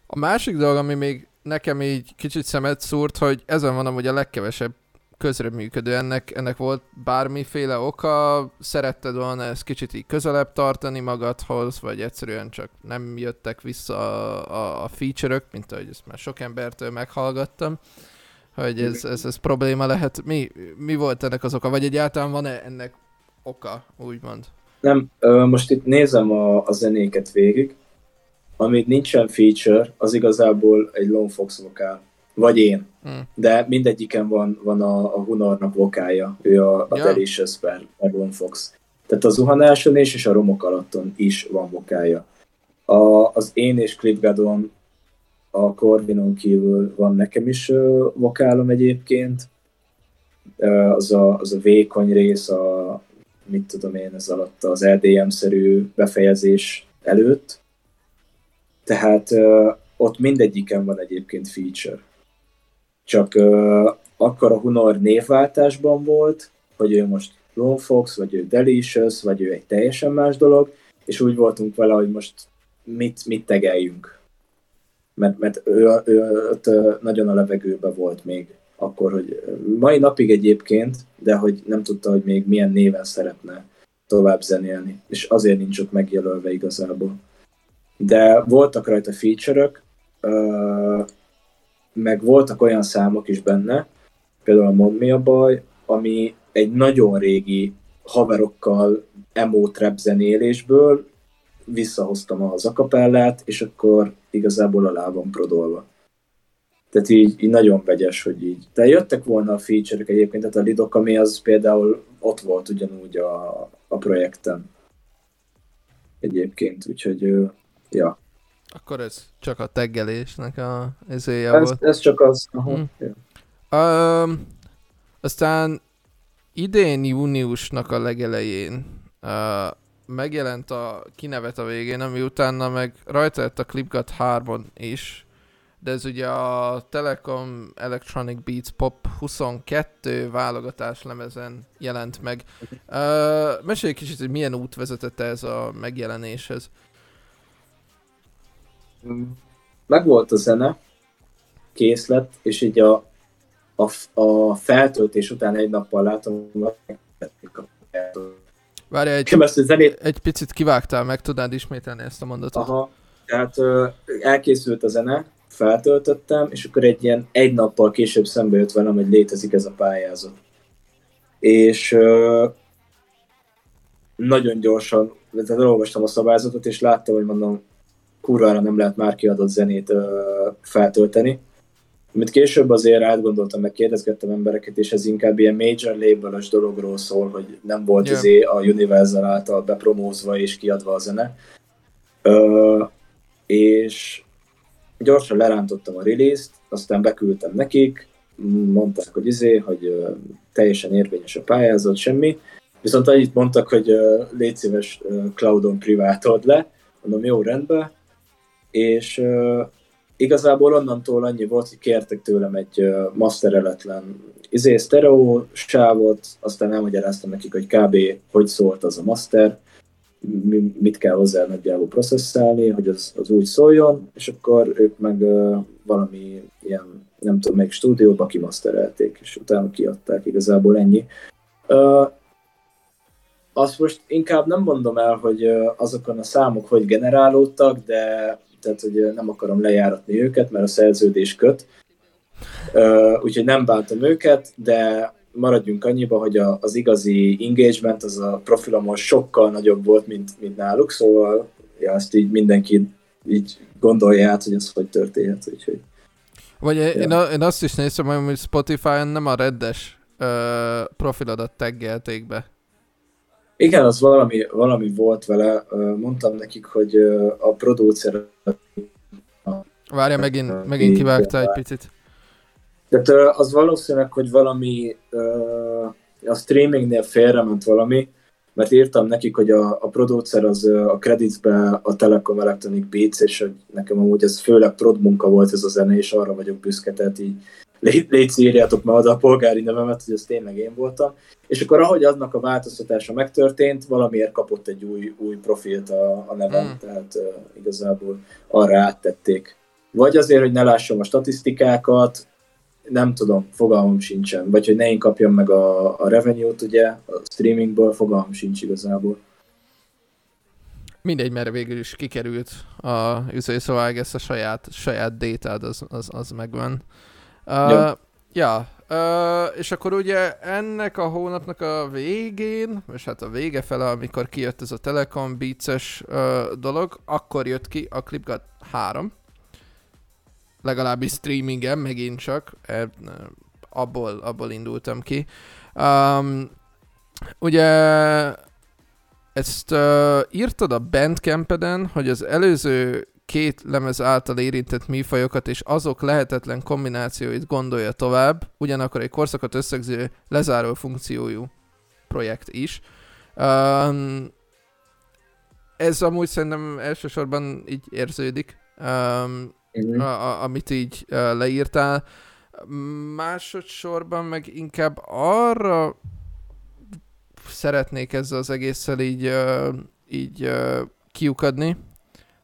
S2: A másik dolog, ami még nekem így kicsit szemet szúrt, hogy ezen van amúgy a legkevesebb közreműködő. Ennek, ennek volt bármiféle oka? Szeretted volna ezt kicsit így közelebb tartani magadhoz, vagy egyszerűen csak nem jöttek vissza a, a, a feature-ök, mint ahogy ezt már sok embertől meghallgattam hogy ez, ez, ez probléma lehet. Mi, mi volt ennek az oka? Vagy egyáltalán van-e ennek oka, úgymond?
S1: Nem, most itt nézem a, a zenéket végig. Amit nincsen feature, az igazából egy Lone Fox vokál. Vagy én. Hmm. De mindegyiken van, van a, a Hunornak vokálja. Ő a, a ja. Delicious per, per Lone Fox. Tehát a zuhanáson is, és a romok alatton is van vokálja. A, az én és Clipgadon a Corvinon kívül van nekem is vokálom egyébként, az, a, az a vékony rész, a mit tudom én, ez alatt az LDM-szerű befejezés előtt. Tehát ott mindegyiken van egyébként feature. Csak akkor a Hunor névváltásban volt, hogy ő most Lone Fox, vagy ő Delicious, vagy ő egy teljesen más dolog, és úgy voltunk vele, hogy most mit, mit tegeljünk. Mert, mert ő, ő, ő nagyon a levegőben volt még akkor, hogy mai napig egyébként, de hogy nem tudta, hogy még milyen néven szeretne tovább zenélni, és azért nincs ott megjelölve igazából. De voltak rajta feature-ök, meg voltak olyan számok is benne, például a Mond Mi a baj, ami egy nagyon régi haverokkal emo trap zenélésből visszahoztam az akapellát, és akkor igazából alá van prodolva. Tehát így, így nagyon vegyes, hogy így. De jöttek volna a feature-ek egyébként, tehát a Lidok, ami az például ott volt ugyanúgy a, a projekten. Egyébként, úgyhogy ja.
S2: Akkor ez csak a teggelésnek a ezéje
S1: ez,
S2: volt.
S1: Ez csak az. Aha, hmm.
S2: ja. um, aztán idén júniusnak a legelején uh, megjelent a kinevet a végén, ami utána meg rajta lett a Clipgut 3-on is, de ez ugye a Telekom Electronic Beats Pop 22 válogatás lemezen jelent meg. Uh, mesélj egy kicsit, hogy milyen út vezetett ez a megjelenéshez.
S1: Megvolt a zene, kész lett, és így a, a, a feltöltés után egy nappal látom,
S2: Várj, egy, zenét... egy picit kivágtál, meg tudnád ismételni ezt a mondatot?
S1: Aha, tehát ö, elkészült a zene, feltöltöttem, és akkor egy ilyen egy nappal később szembe jött velem, hogy létezik ez a pályázat. És ö, nagyon gyorsan, tehát elolvastam a szabályzatot, és láttam, hogy mondom, kurvára nem lehet már kiadott zenét ö, feltölteni. Amit később azért átgondoltam, meg kérdezgettem embereket, és ez inkább ilyen major label dologról szól, hogy nem volt yeah. Izé a Universal által bepromózva és kiadva a zene. Ö, és gyorsan lerántottam a release-t, aztán beküldtem nekik, mondták, hogy izé, hogy teljesen érvényes a pályázat, semmi. Viszont annyit mondtak, hogy légy szíves cloudon privátod le, mondom, jó, rendben, és igazából onnantól annyi volt, hogy kértek tőlem egy mastereletlen izé, stereo sávot, aztán elmagyaráztam nekik, hogy kb. hogy szólt az a master, mit kell hozzá nagyjából processzálni, hogy az, az úgy szóljon, és akkor ők meg valami ilyen, nem tudom, még stúdióba kimasterelték, és utána kiadták igazából ennyi. Azt most inkább nem mondom el, hogy azokon a számok hogy generálódtak, de tehát, hogy nem akarom lejáratni őket, mert a szerződés köt, úgyhogy nem bántom őket, de maradjunk annyiba, hogy a, az igazi engagement az a profilomon sokkal nagyobb volt, mint, mint náluk, szóval ja, ezt így mindenki így gondolja át, hogy ez hogy történhet, úgyhogy...
S2: Vagy ja. én, én, azt is néztem, hogy Spotify-on nem a reddes uh, profilodat taggelték be.
S1: Igen, az valami, valami volt vele. Mondtam nekik, hogy a producer...
S2: Várja, megint, megint kivágta egy picit.
S1: Tehát az valószínűleg, hogy valami a streamingnél félrement valami, mert írtam nekik, hogy a, a producer az a creditsbe a Telecom Electronic Beats, és hogy nekem amúgy ez főleg prod munka volt ez a zene, és arra vagyok büszke, tehát így légy, légy írjátok már oda a polgári nevemet, hogy ez tényleg én voltam. És akkor ahogy aznak a változtatása megtörtént, valamiért kapott egy új, új profilt a, a nevem, mm. tehát uh, igazából arra áttették. Vagy azért, hogy ne lássam a statisztikákat, nem tudom, fogalmam sincsen. Vagy hogy ne én kapjam meg a, a revenue-t, ugye, a streamingből, fogalmam sincs igazából.
S2: Mindegy, mert végül is kikerült a üző, szóval ezt a saját, saját détád az, az, az megvan. Uh, ja, uh, és akkor ugye ennek a hónapnak a végén, és hát a vége fele, amikor kijött ez a Telekom Beats-es uh, dolog, akkor jött ki a Clipgut 3, legalábbis streamingen megint csak, e, abból, abból indultam ki. Um, ugye ezt uh, írtad a Bandcampeden, hogy az előző két lemez által érintett műfajokat és azok lehetetlen kombinációit gondolja tovább, ugyanakkor egy korszakot összegző lezáró funkciójú projekt is. Um, ez amúgy szerintem elsősorban így érződik, um, a, a, amit így uh, leírtál. Másodszorban meg inkább arra szeretnék ezzel az egésszel így, uh, így uh, kiukadni,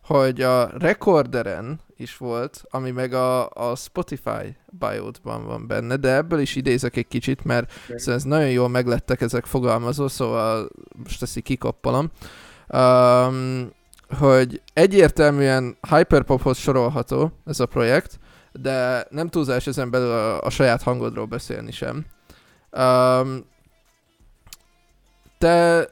S2: hogy a Recorderen is volt, ami meg a, a Spotify biótban van benne, de ebből is idézek egy kicsit, mert okay. ez nagyon jól meglettek ezek fogalmazó, szóval most ezt így kikoppalom. Um, hogy egyértelműen hyperpophoz sorolható ez a projekt, de nem túlzás ezen belül a, a saját hangodról beszélni sem. Um, te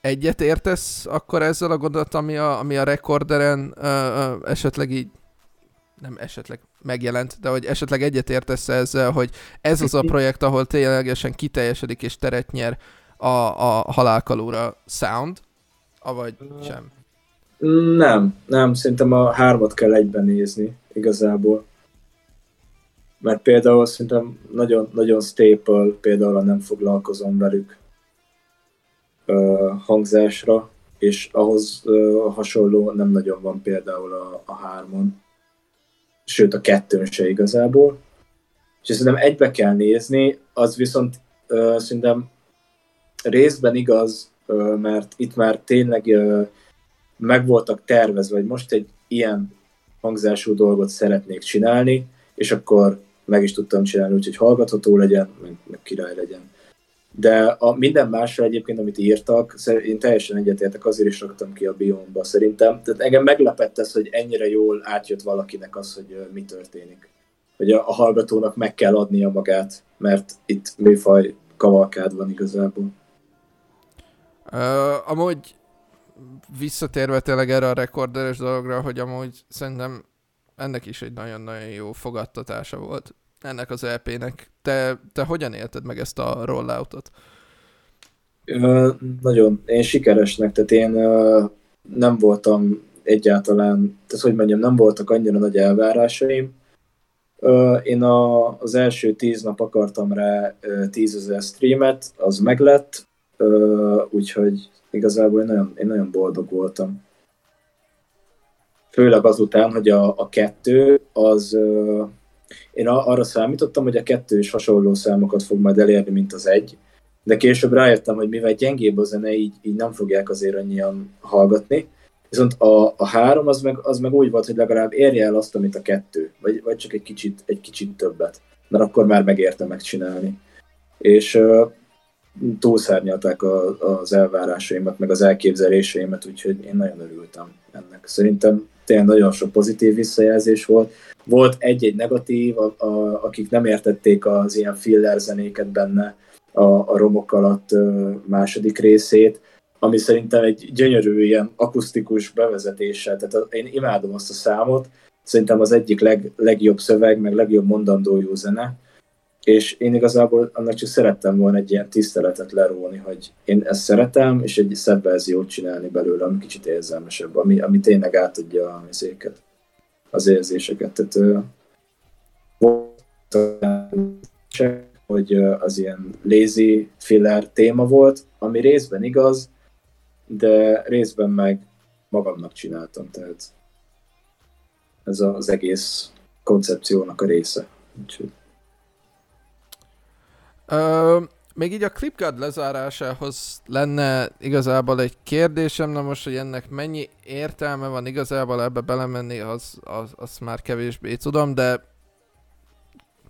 S2: egyet értesz akkor ezzel a gondolat, ami a, ami a rekorderen uh, uh, esetleg így nem esetleg megjelent, de hogy esetleg egyet értesz ezzel, hogy ez az a projekt, ahol ténylegesen kiteljesedik és teret nyer a, a halálkalóra sound, avagy sem?
S1: Nem, nem, szerintem a hármat kell egyben nézni igazából. Mert például szerintem nagyon, nagyon staple, például nem foglalkozom velük hangzásra, és ahhoz hasonló nem nagyon van például a, a hármon, sőt a kettőn se igazából. És szerintem egybe kell nézni, az viszont szerintem részben igaz, mert itt már tényleg meg voltak tervezve, hogy most egy ilyen hangzású dolgot szeretnék csinálni, és akkor meg is tudtam csinálni, úgyhogy hallgatható legyen, meg, meg király legyen. De a minden másra egyébként, amit írtak, én teljesen egyetértek, azért is raktam ki a biomba szerintem. Tehát engem meglepett ez, hogy ennyire jól átjött valakinek az, hogy mi történik. Hogy a, a hallgatónak meg kell adnia magát, mert itt műfaj kavalkád van igazából.
S2: Uh, amúgy visszatérve tényleg erre a rekorderes dologra, hogy amúgy szerintem ennek is egy nagyon-nagyon jó fogadtatása volt ennek az EP-nek. Te, te hogyan élted meg ezt a rolloutot?
S1: Ö, nagyon, én sikeresnek, tehát én ö, nem voltam egyáltalán, tehát hogy mondjam, nem voltak annyira nagy elvárásaim. Ö, én a, az első tíz nap akartam rá tízezer streamet, az meglett, úgyhogy igazából én nagyon, én nagyon boldog voltam. Főleg azután, hogy a, a kettő az ö, én arra számítottam, hogy a kettő is hasonló számokat fog majd elérni, mint az egy, de később rájöttem, hogy mivel gyengébb a zene, így, így nem fogják azért annyian hallgatni. Viszont a, a három az meg, az meg úgy volt, hogy legalább érje el azt, amit a kettő, vagy, vagy csak egy kicsit, egy kicsit többet, mert akkor már megérte megcsinálni. És uh, túlszárnyalták a, az elvárásaimat, meg az elképzeléseimet, úgyhogy én nagyon örültem ennek. Szerintem tényleg nagyon sok pozitív visszajelzés volt. Volt egy-egy negatív, a, a, akik nem értették az ilyen filler zenéket benne, a, a romok alatt második részét, ami szerintem egy gyönyörű ilyen akusztikus bevezetéssel, tehát én imádom azt a számot, szerintem az egyik leg, legjobb szöveg, meg legjobb mondandójú zene, és én igazából annak csak szerettem volna egy ilyen tiszteletet leróni, hogy én ezt szeretem, és egy szebb verziót csinálni belőle, ami kicsit érzelmesebb, ami, ami tényleg átadja a műzéket, az érzéseket. Tehát hogy az ilyen lazy filler téma volt, ami részben igaz, de részben meg magamnak csináltam, tehát ez az egész koncepciónak a része. Úgyhogy
S2: Ö, még így a ClipGuard lezárásához lenne igazából egy kérdésem, na most, hogy ennek mennyi értelme van igazából ebbe belemenni, az, az, az már kevésbé tudom, de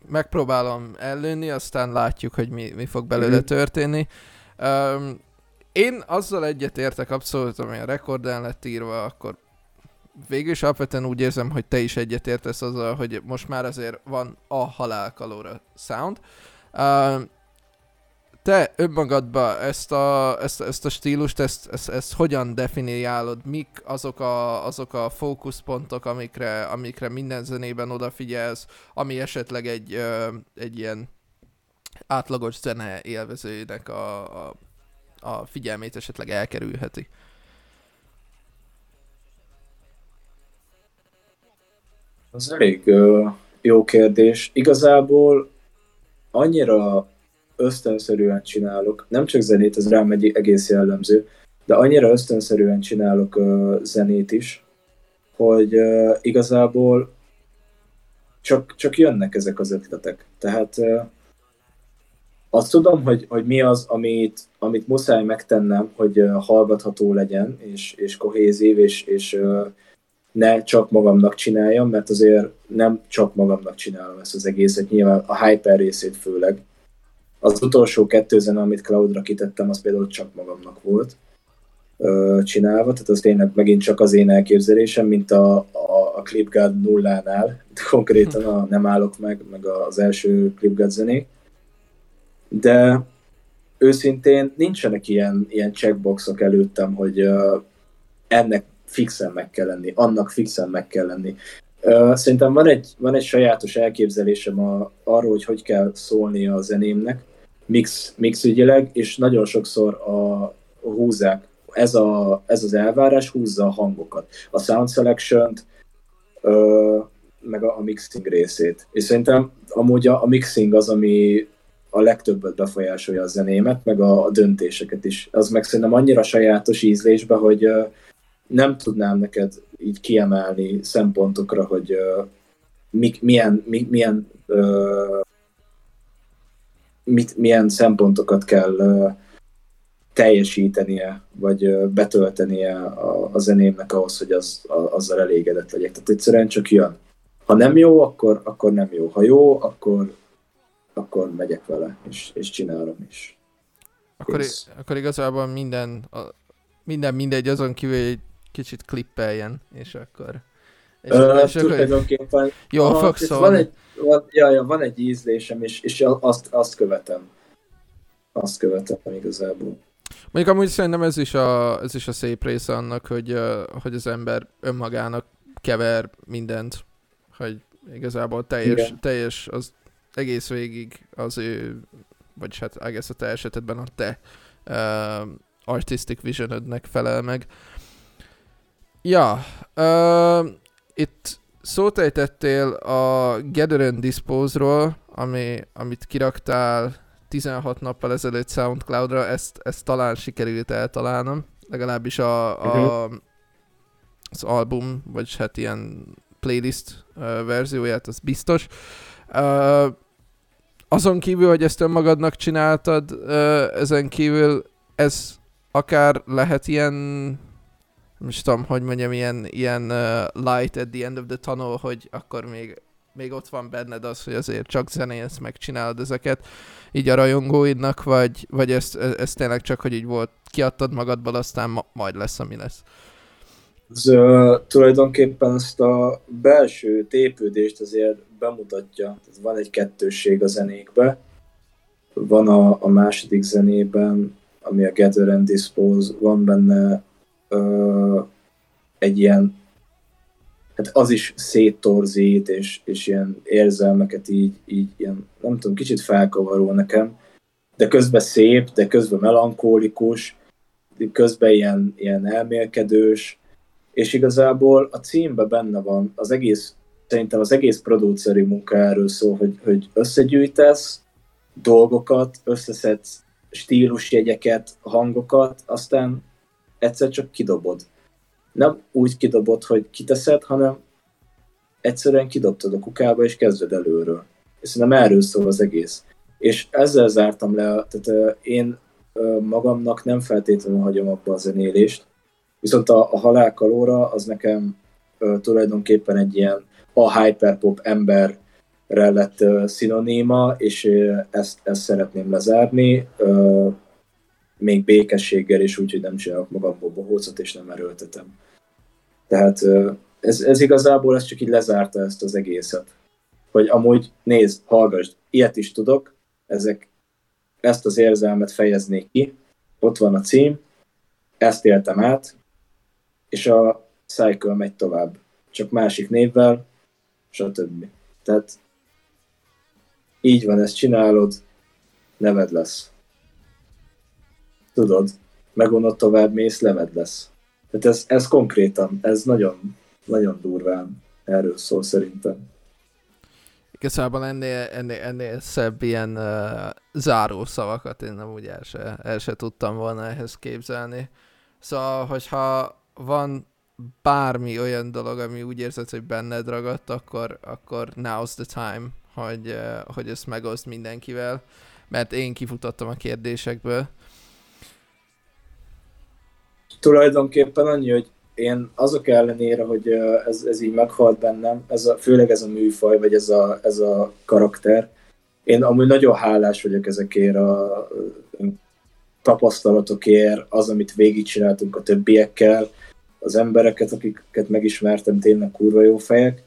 S2: megpróbálom ellőni, aztán látjuk, hogy mi, mi fog belőle mhm. történni. Um, én azzal egyet értek abszolút, ami a rekordán lett írva, akkor végül is alapvetően úgy érzem, hogy te is egyet értesz azzal, hogy most már azért van a halálkalóra sound. Uh, te önmagadba ezt a, ezt, ezt a stílust, ezt, ezt, ezt hogyan definiálod? Mik azok a, azok a fókuszpontok, amikre, amikre minden zenében odafigyelsz, ami esetleg egy, egy ilyen átlagos zene élvezőjének a, a, a figyelmét esetleg elkerülheti?
S1: Az elég uh, jó kérdés. Igazából annyira ösztönszerűen csinálok, nem csak zenét, ez rám egy egész jellemző, de annyira ösztönszerűen csinálok uh, zenét is, hogy uh, igazából csak, csak jönnek ezek az ötletek. Tehát uh, azt tudom, hogy, hogy mi az, amit, amit muszáj megtennem, hogy uh, hallgatható legyen, és, és kohézív, és, és uh, ne csak magamnak csináljam, mert azért nem csak magamnak csinálom ezt az egészet, nyilván a hyper részét főleg. Az utolsó kettő zene, amit cloudra kitettem, az például csak magamnak volt csinálva, tehát az tényleg megint csak az én elképzelésem, mint a, a, a Clipguard nullánál, konkrétan a Nem állok meg, meg az első Clipguard zenék. De őszintén nincsenek ilyen, ilyen checkboxok előttem, hogy uh, ennek fixen meg kell lenni, annak fixen meg kell lenni. Szerintem van egy, van egy sajátos elképzelésem a, arról, hogy hogy kell szólni a zenémnek, mix, mix ügyileg, és nagyon sokszor a, húzzák, ez, a, ez az elvárás húzza a hangokat. A sound selection meg a, a mixing részét. És szerintem amúgy a, a mixing az, ami a legtöbbet befolyásolja a zenémet, meg a, a döntéseket is. Az meg szerintem annyira sajátos ízlésbe, hogy nem tudnám neked így kiemelni szempontokra, hogy uh, mik, milyen, mi, milyen, uh, mit, milyen szempontokat kell uh, teljesítenie, vagy uh, betöltenie a, a zenémnek ahhoz, hogy az, a, azzal elégedett legyek. Tehát egyszerűen csak jön. Ha nem jó, akkor, akkor nem jó. Ha jó, akkor, akkor megyek vele, és, és csinálom is.
S2: Akkor, akkor igazából minden, a, minden mindegy, azon kívül, hogy kicsit klippeljen, és akkor...
S1: És, uh, és tulajdonképpen...
S2: Jó, aha, fog
S1: van egy, van, ja, ja, van egy ízlésem, és, és azt, azt követem. Azt követem igazából.
S2: Mondjuk amúgy szerintem ez is a, ez is a szép része annak, hogy, hogy az ember önmagának kever mindent, hogy igazából teljes, teljes az egész végig az ő, vagyis hát egész a te esetedben a te uh, artistic visionodnek felel meg. Ja, uh, itt szót ejtettél a Gather and Dispose-ról, ami, amit kiraktál 16 nappal ezelőtt Soundcloud-ra, ezt, ezt talán sikerült eltalálnom, legalábbis a, a, uh-huh. az album, vagy hát ilyen playlist uh, verzióját, az biztos. Uh, azon kívül, hogy ezt önmagadnak csináltad, uh, ezen kívül ez akár lehet ilyen most tudom, hogy mondjam, ilyen, ilyen uh, light at the end of the tunnel, hogy akkor még, még ott van benned az, hogy azért csak zenélsz, megcsinálod ezeket így a rajongóidnak, vagy, vagy ez, ez, ez tényleg csak, hogy így volt, kiadtad magadból, aztán ma, majd lesz, ami lesz?
S1: Ez, uh, tulajdonképpen ezt a belső tépődést azért bemutatja. Van egy kettősség a zenékbe. Van a, a második zenében, ami a Gather and Dispose, van benne ö, egy ilyen, hát az is széttorzít, és, és ilyen érzelmeket így, így ilyen, nem tudom, kicsit felkavaró nekem, de közben szép, de közben melankólikus, közben ilyen, ilyen elmélkedős, és igazából a címben benne van az egész, szerintem az egész produceri munka erről szól, hogy, hogy összegyűjtesz dolgokat, összeszedsz stílusjegyeket, hangokat, aztán egyszer csak kidobod. Nem úgy kidobod, hogy kiteszed, hanem egyszerűen kidobtad a kukába, és kezded előről. És szerintem erről szól az egész. És ezzel zártam le, tehát én magamnak nem feltétlenül hagyom abba a zenélést, viszont a, a halálkalóra az nekem tulajdonképpen egy ilyen a hyperpop ember lett szinoníma, és ezt, ezt szeretném lezárni még békességgel, és úgy, hogy nem csinálok magamból bohócot, és nem erőltetem. Tehát ez, ez igazából ez csak így lezárta ezt az egészet. Hogy amúgy, nézd, hallgass, ilyet is tudok, ezek, ezt az érzelmet fejeznék ki, ott van a cím, ezt éltem át, és a cycle megy tovább. Csak másik névvel, stb. Tehát így van, ezt csinálod, neved lesz tudod, megunod tovább mész, leved lesz. Tehát ez, ez konkrétan, ez nagyon, nagyon durván erről szól szerintem.
S2: Igazából ennél, ennél, ennél szebb ilyen uh, záró szavakat én nem úgy el se, el se tudtam volna ehhez képzelni. Szóval, hogyha van bármi olyan dolog, ami úgy érzed, hogy benned ragadt, akkor, akkor now's the time, hogy, hogy ezt megoszd mindenkivel, mert én kifutottam a kérdésekből.
S1: Tulajdonképpen annyi, hogy én azok ellenére, hogy ez, ez így meghalt bennem, ez a, főleg ez a műfaj, vagy ez a, ez a karakter, én amúgy nagyon hálás vagyok ezekért a tapasztalatokért, az, amit végigcsináltunk a többiekkel, az embereket, akiket megismertem, tényleg kurva jó fejek,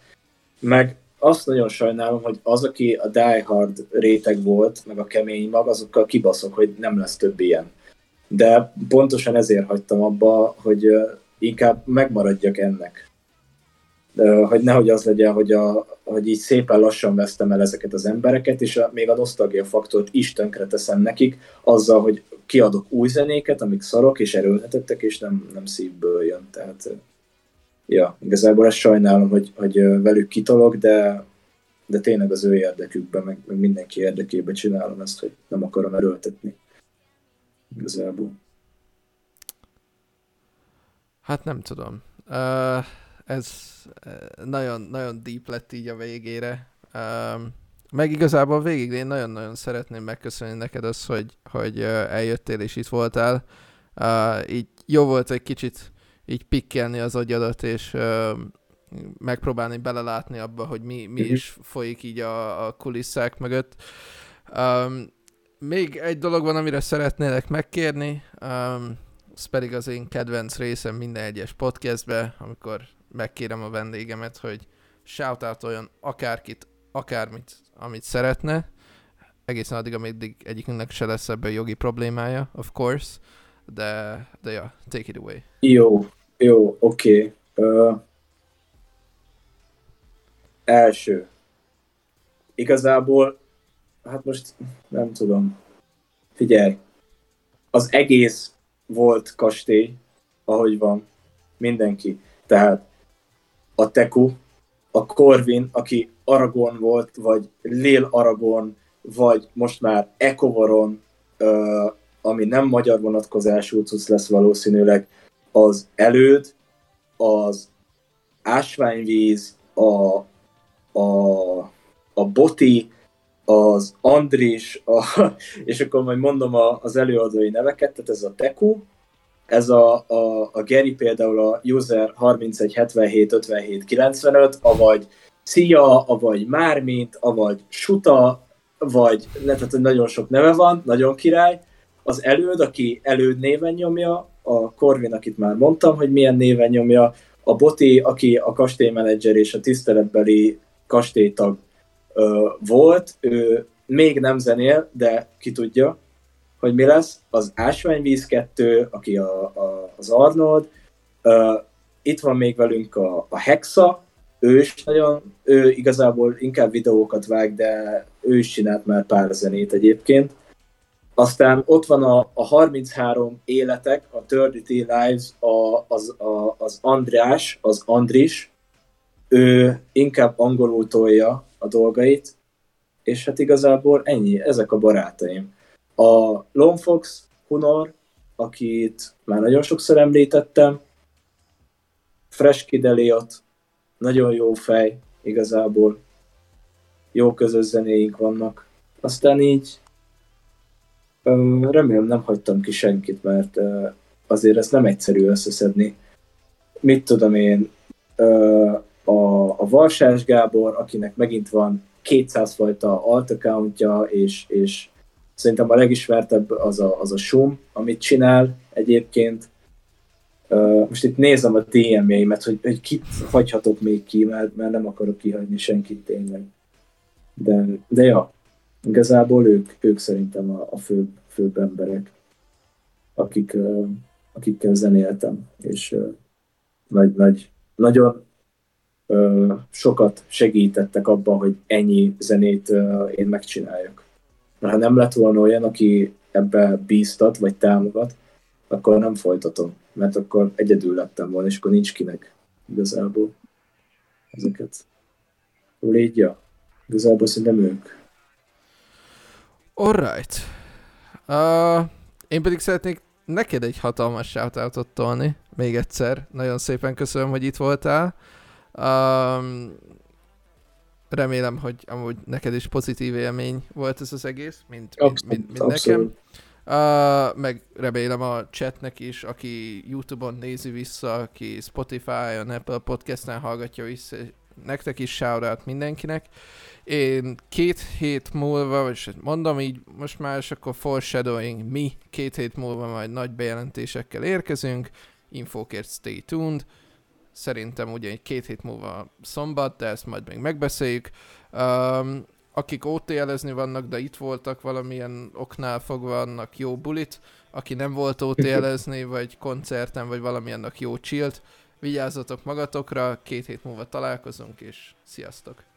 S1: meg azt nagyon sajnálom, hogy az, aki a Die Hard réteg volt, meg a kemény mag, azokkal kibaszok, hogy nem lesz több ilyen. De pontosan ezért hagytam abba, hogy inkább megmaradjak ennek. Hogy nehogy az legyen, hogy, a, hogy így szépen lassan vesztem el ezeket az embereket, és a, még a nosztalgia faktort is tönkreteszem nekik, azzal, hogy kiadok új zenéket, amik szarok és erőltetettek, és nem, nem szívből jön. Tehát, ja, igazából ezt sajnálom, hogy, hogy velük kitolok, de, de tényleg az ő érdekükben, meg, meg mindenki érdekében csinálom ezt, hogy nem akarom erőltetni. Igazából.
S2: Hát nem tudom. Uh, ez nagyon, nagyon deep lett így a végére. Um, meg igazából végig én nagyon-nagyon szeretném megköszönni neked azt, hogy, hogy eljöttél és itt voltál. Uh, így jó volt egy kicsit így pikkelni az agyadat, és uh, megpróbálni belelátni abba, hogy mi, mi mhm. is folyik így a, a kulisszák mögött. Um, még egy dolog van, amire szeretnélek megkérni. Um, ez pedig az én kedvenc részem minden egyes podcastbe, amikor megkérem a vendégemet, hogy shoutoutoljon akárkit, akármit, amit szeretne, egészen addig, amíg egyikünknek se lesz ebből jogi problémája, of course, de, de ja, take it away.
S1: Jó, jó, oké. Okay. Uh, első. Igazából, hát most nem tudom. Figyelj, az egész volt kastély, ahogy van, mindenki. Tehát a Teku, a Corvin, aki Aragon volt, vagy Lil Aragon, vagy most már Ekovaron, ami nem magyar vonatkozású cucc lesz valószínűleg, az előd, az ásványvíz, a, a, a boti, az Andris, a, és akkor majd mondom a, az előadói neveket, tehát ez a Teku, ez a, a, a Geri például a user 31775795, avagy Szia, avagy Mármint, avagy Suta, vagy tehát nagyon sok neve van, nagyon király. Az előd, aki előd néven nyomja, a Corvin, akit már mondtam, hogy milyen néven nyomja, a Boti, aki a kastélymenedzser és a tiszteletbeli kastélytag volt, ő még nem zenél, de ki tudja, hogy mi lesz. Az Ásványvíz 2, aki a, a, az Arnold, itt van még velünk a, a Hexa, ő is nagyon, ő igazából inkább videókat vág, de ő is csinált már pár zenét egyébként. Aztán ott van a, a 33 életek, a 33 Lives, a, az, a, az András, az Andris, ő inkább angolul tolja a dolgait, és hát igazából ennyi, ezek a barátaim. A Lomfox Hunor, akit már nagyon sokszor említettem, Fresh Kid nagyon jó fej, igazából. Jó közös zenéink vannak. Aztán így remélem nem hagytam ki senkit, mert azért ezt nem egyszerű összeszedni. Mit tudom én, a, a Varsás Gábor, akinek megint van 200 fajta alt accountja, és, és szerintem a legismertebb az a, az a Sum, amit csinál egyébként. Most itt nézem a DM-jeimet, hogy, hogy kit hagyhatok még ki, mert, mert nem akarok kihagyni senkit tényleg. De, de ja, igazából ők, ők szerintem a, a főbb, főbb emberek, akik, akikkel zenéltem, és uh, nagy, nagy, nagyon sokat segítettek abban, hogy ennyi zenét én megcsináljak. Mert ha nem lett volna olyan, aki ebbe bíztat, vagy támogat, akkor nem folytatom, mert akkor egyedül lettem volna, és akkor nincs kinek igazából ezeket. Légy, ja. Igazából szerintem ők.
S2: Alright. Uh, én pedig szeretnék neked egy hatalmas shoutoutot tolni, még egyszer. Nagyon szépen köszönöm, hogy itt voltál. Um, remélem, hogy amúgy neked is pozitív élmény volt ez az egész, mint, abszolút, mint, mint nekem. Uh, meg remélem a chatnek is, aki Youtube-on nézi vissza, aki Spotify-on, Apple Podcast-en hallgatja vissza, nektek is shoutout mindenkinek. Én két hét múlva, vagy mondom így most már, és akkor foreshadowing, mi két hét múlva majd nagy bejelentésekkel érkezünk, infókért stay tuned. Szerintem ugye egy két hét múlva szombat, de ezt majd még megbeszéljük. Um, akik OTL-ezni vannak, de itt voltak valamilyen oknál fogva, annak jó bulit. Aki nem volt OTL-ezni, vagy koncerten, vagy valamilyennek jó chillt, vigyázzatok magatokra, két hét múlva találkozunk, és sziasztok!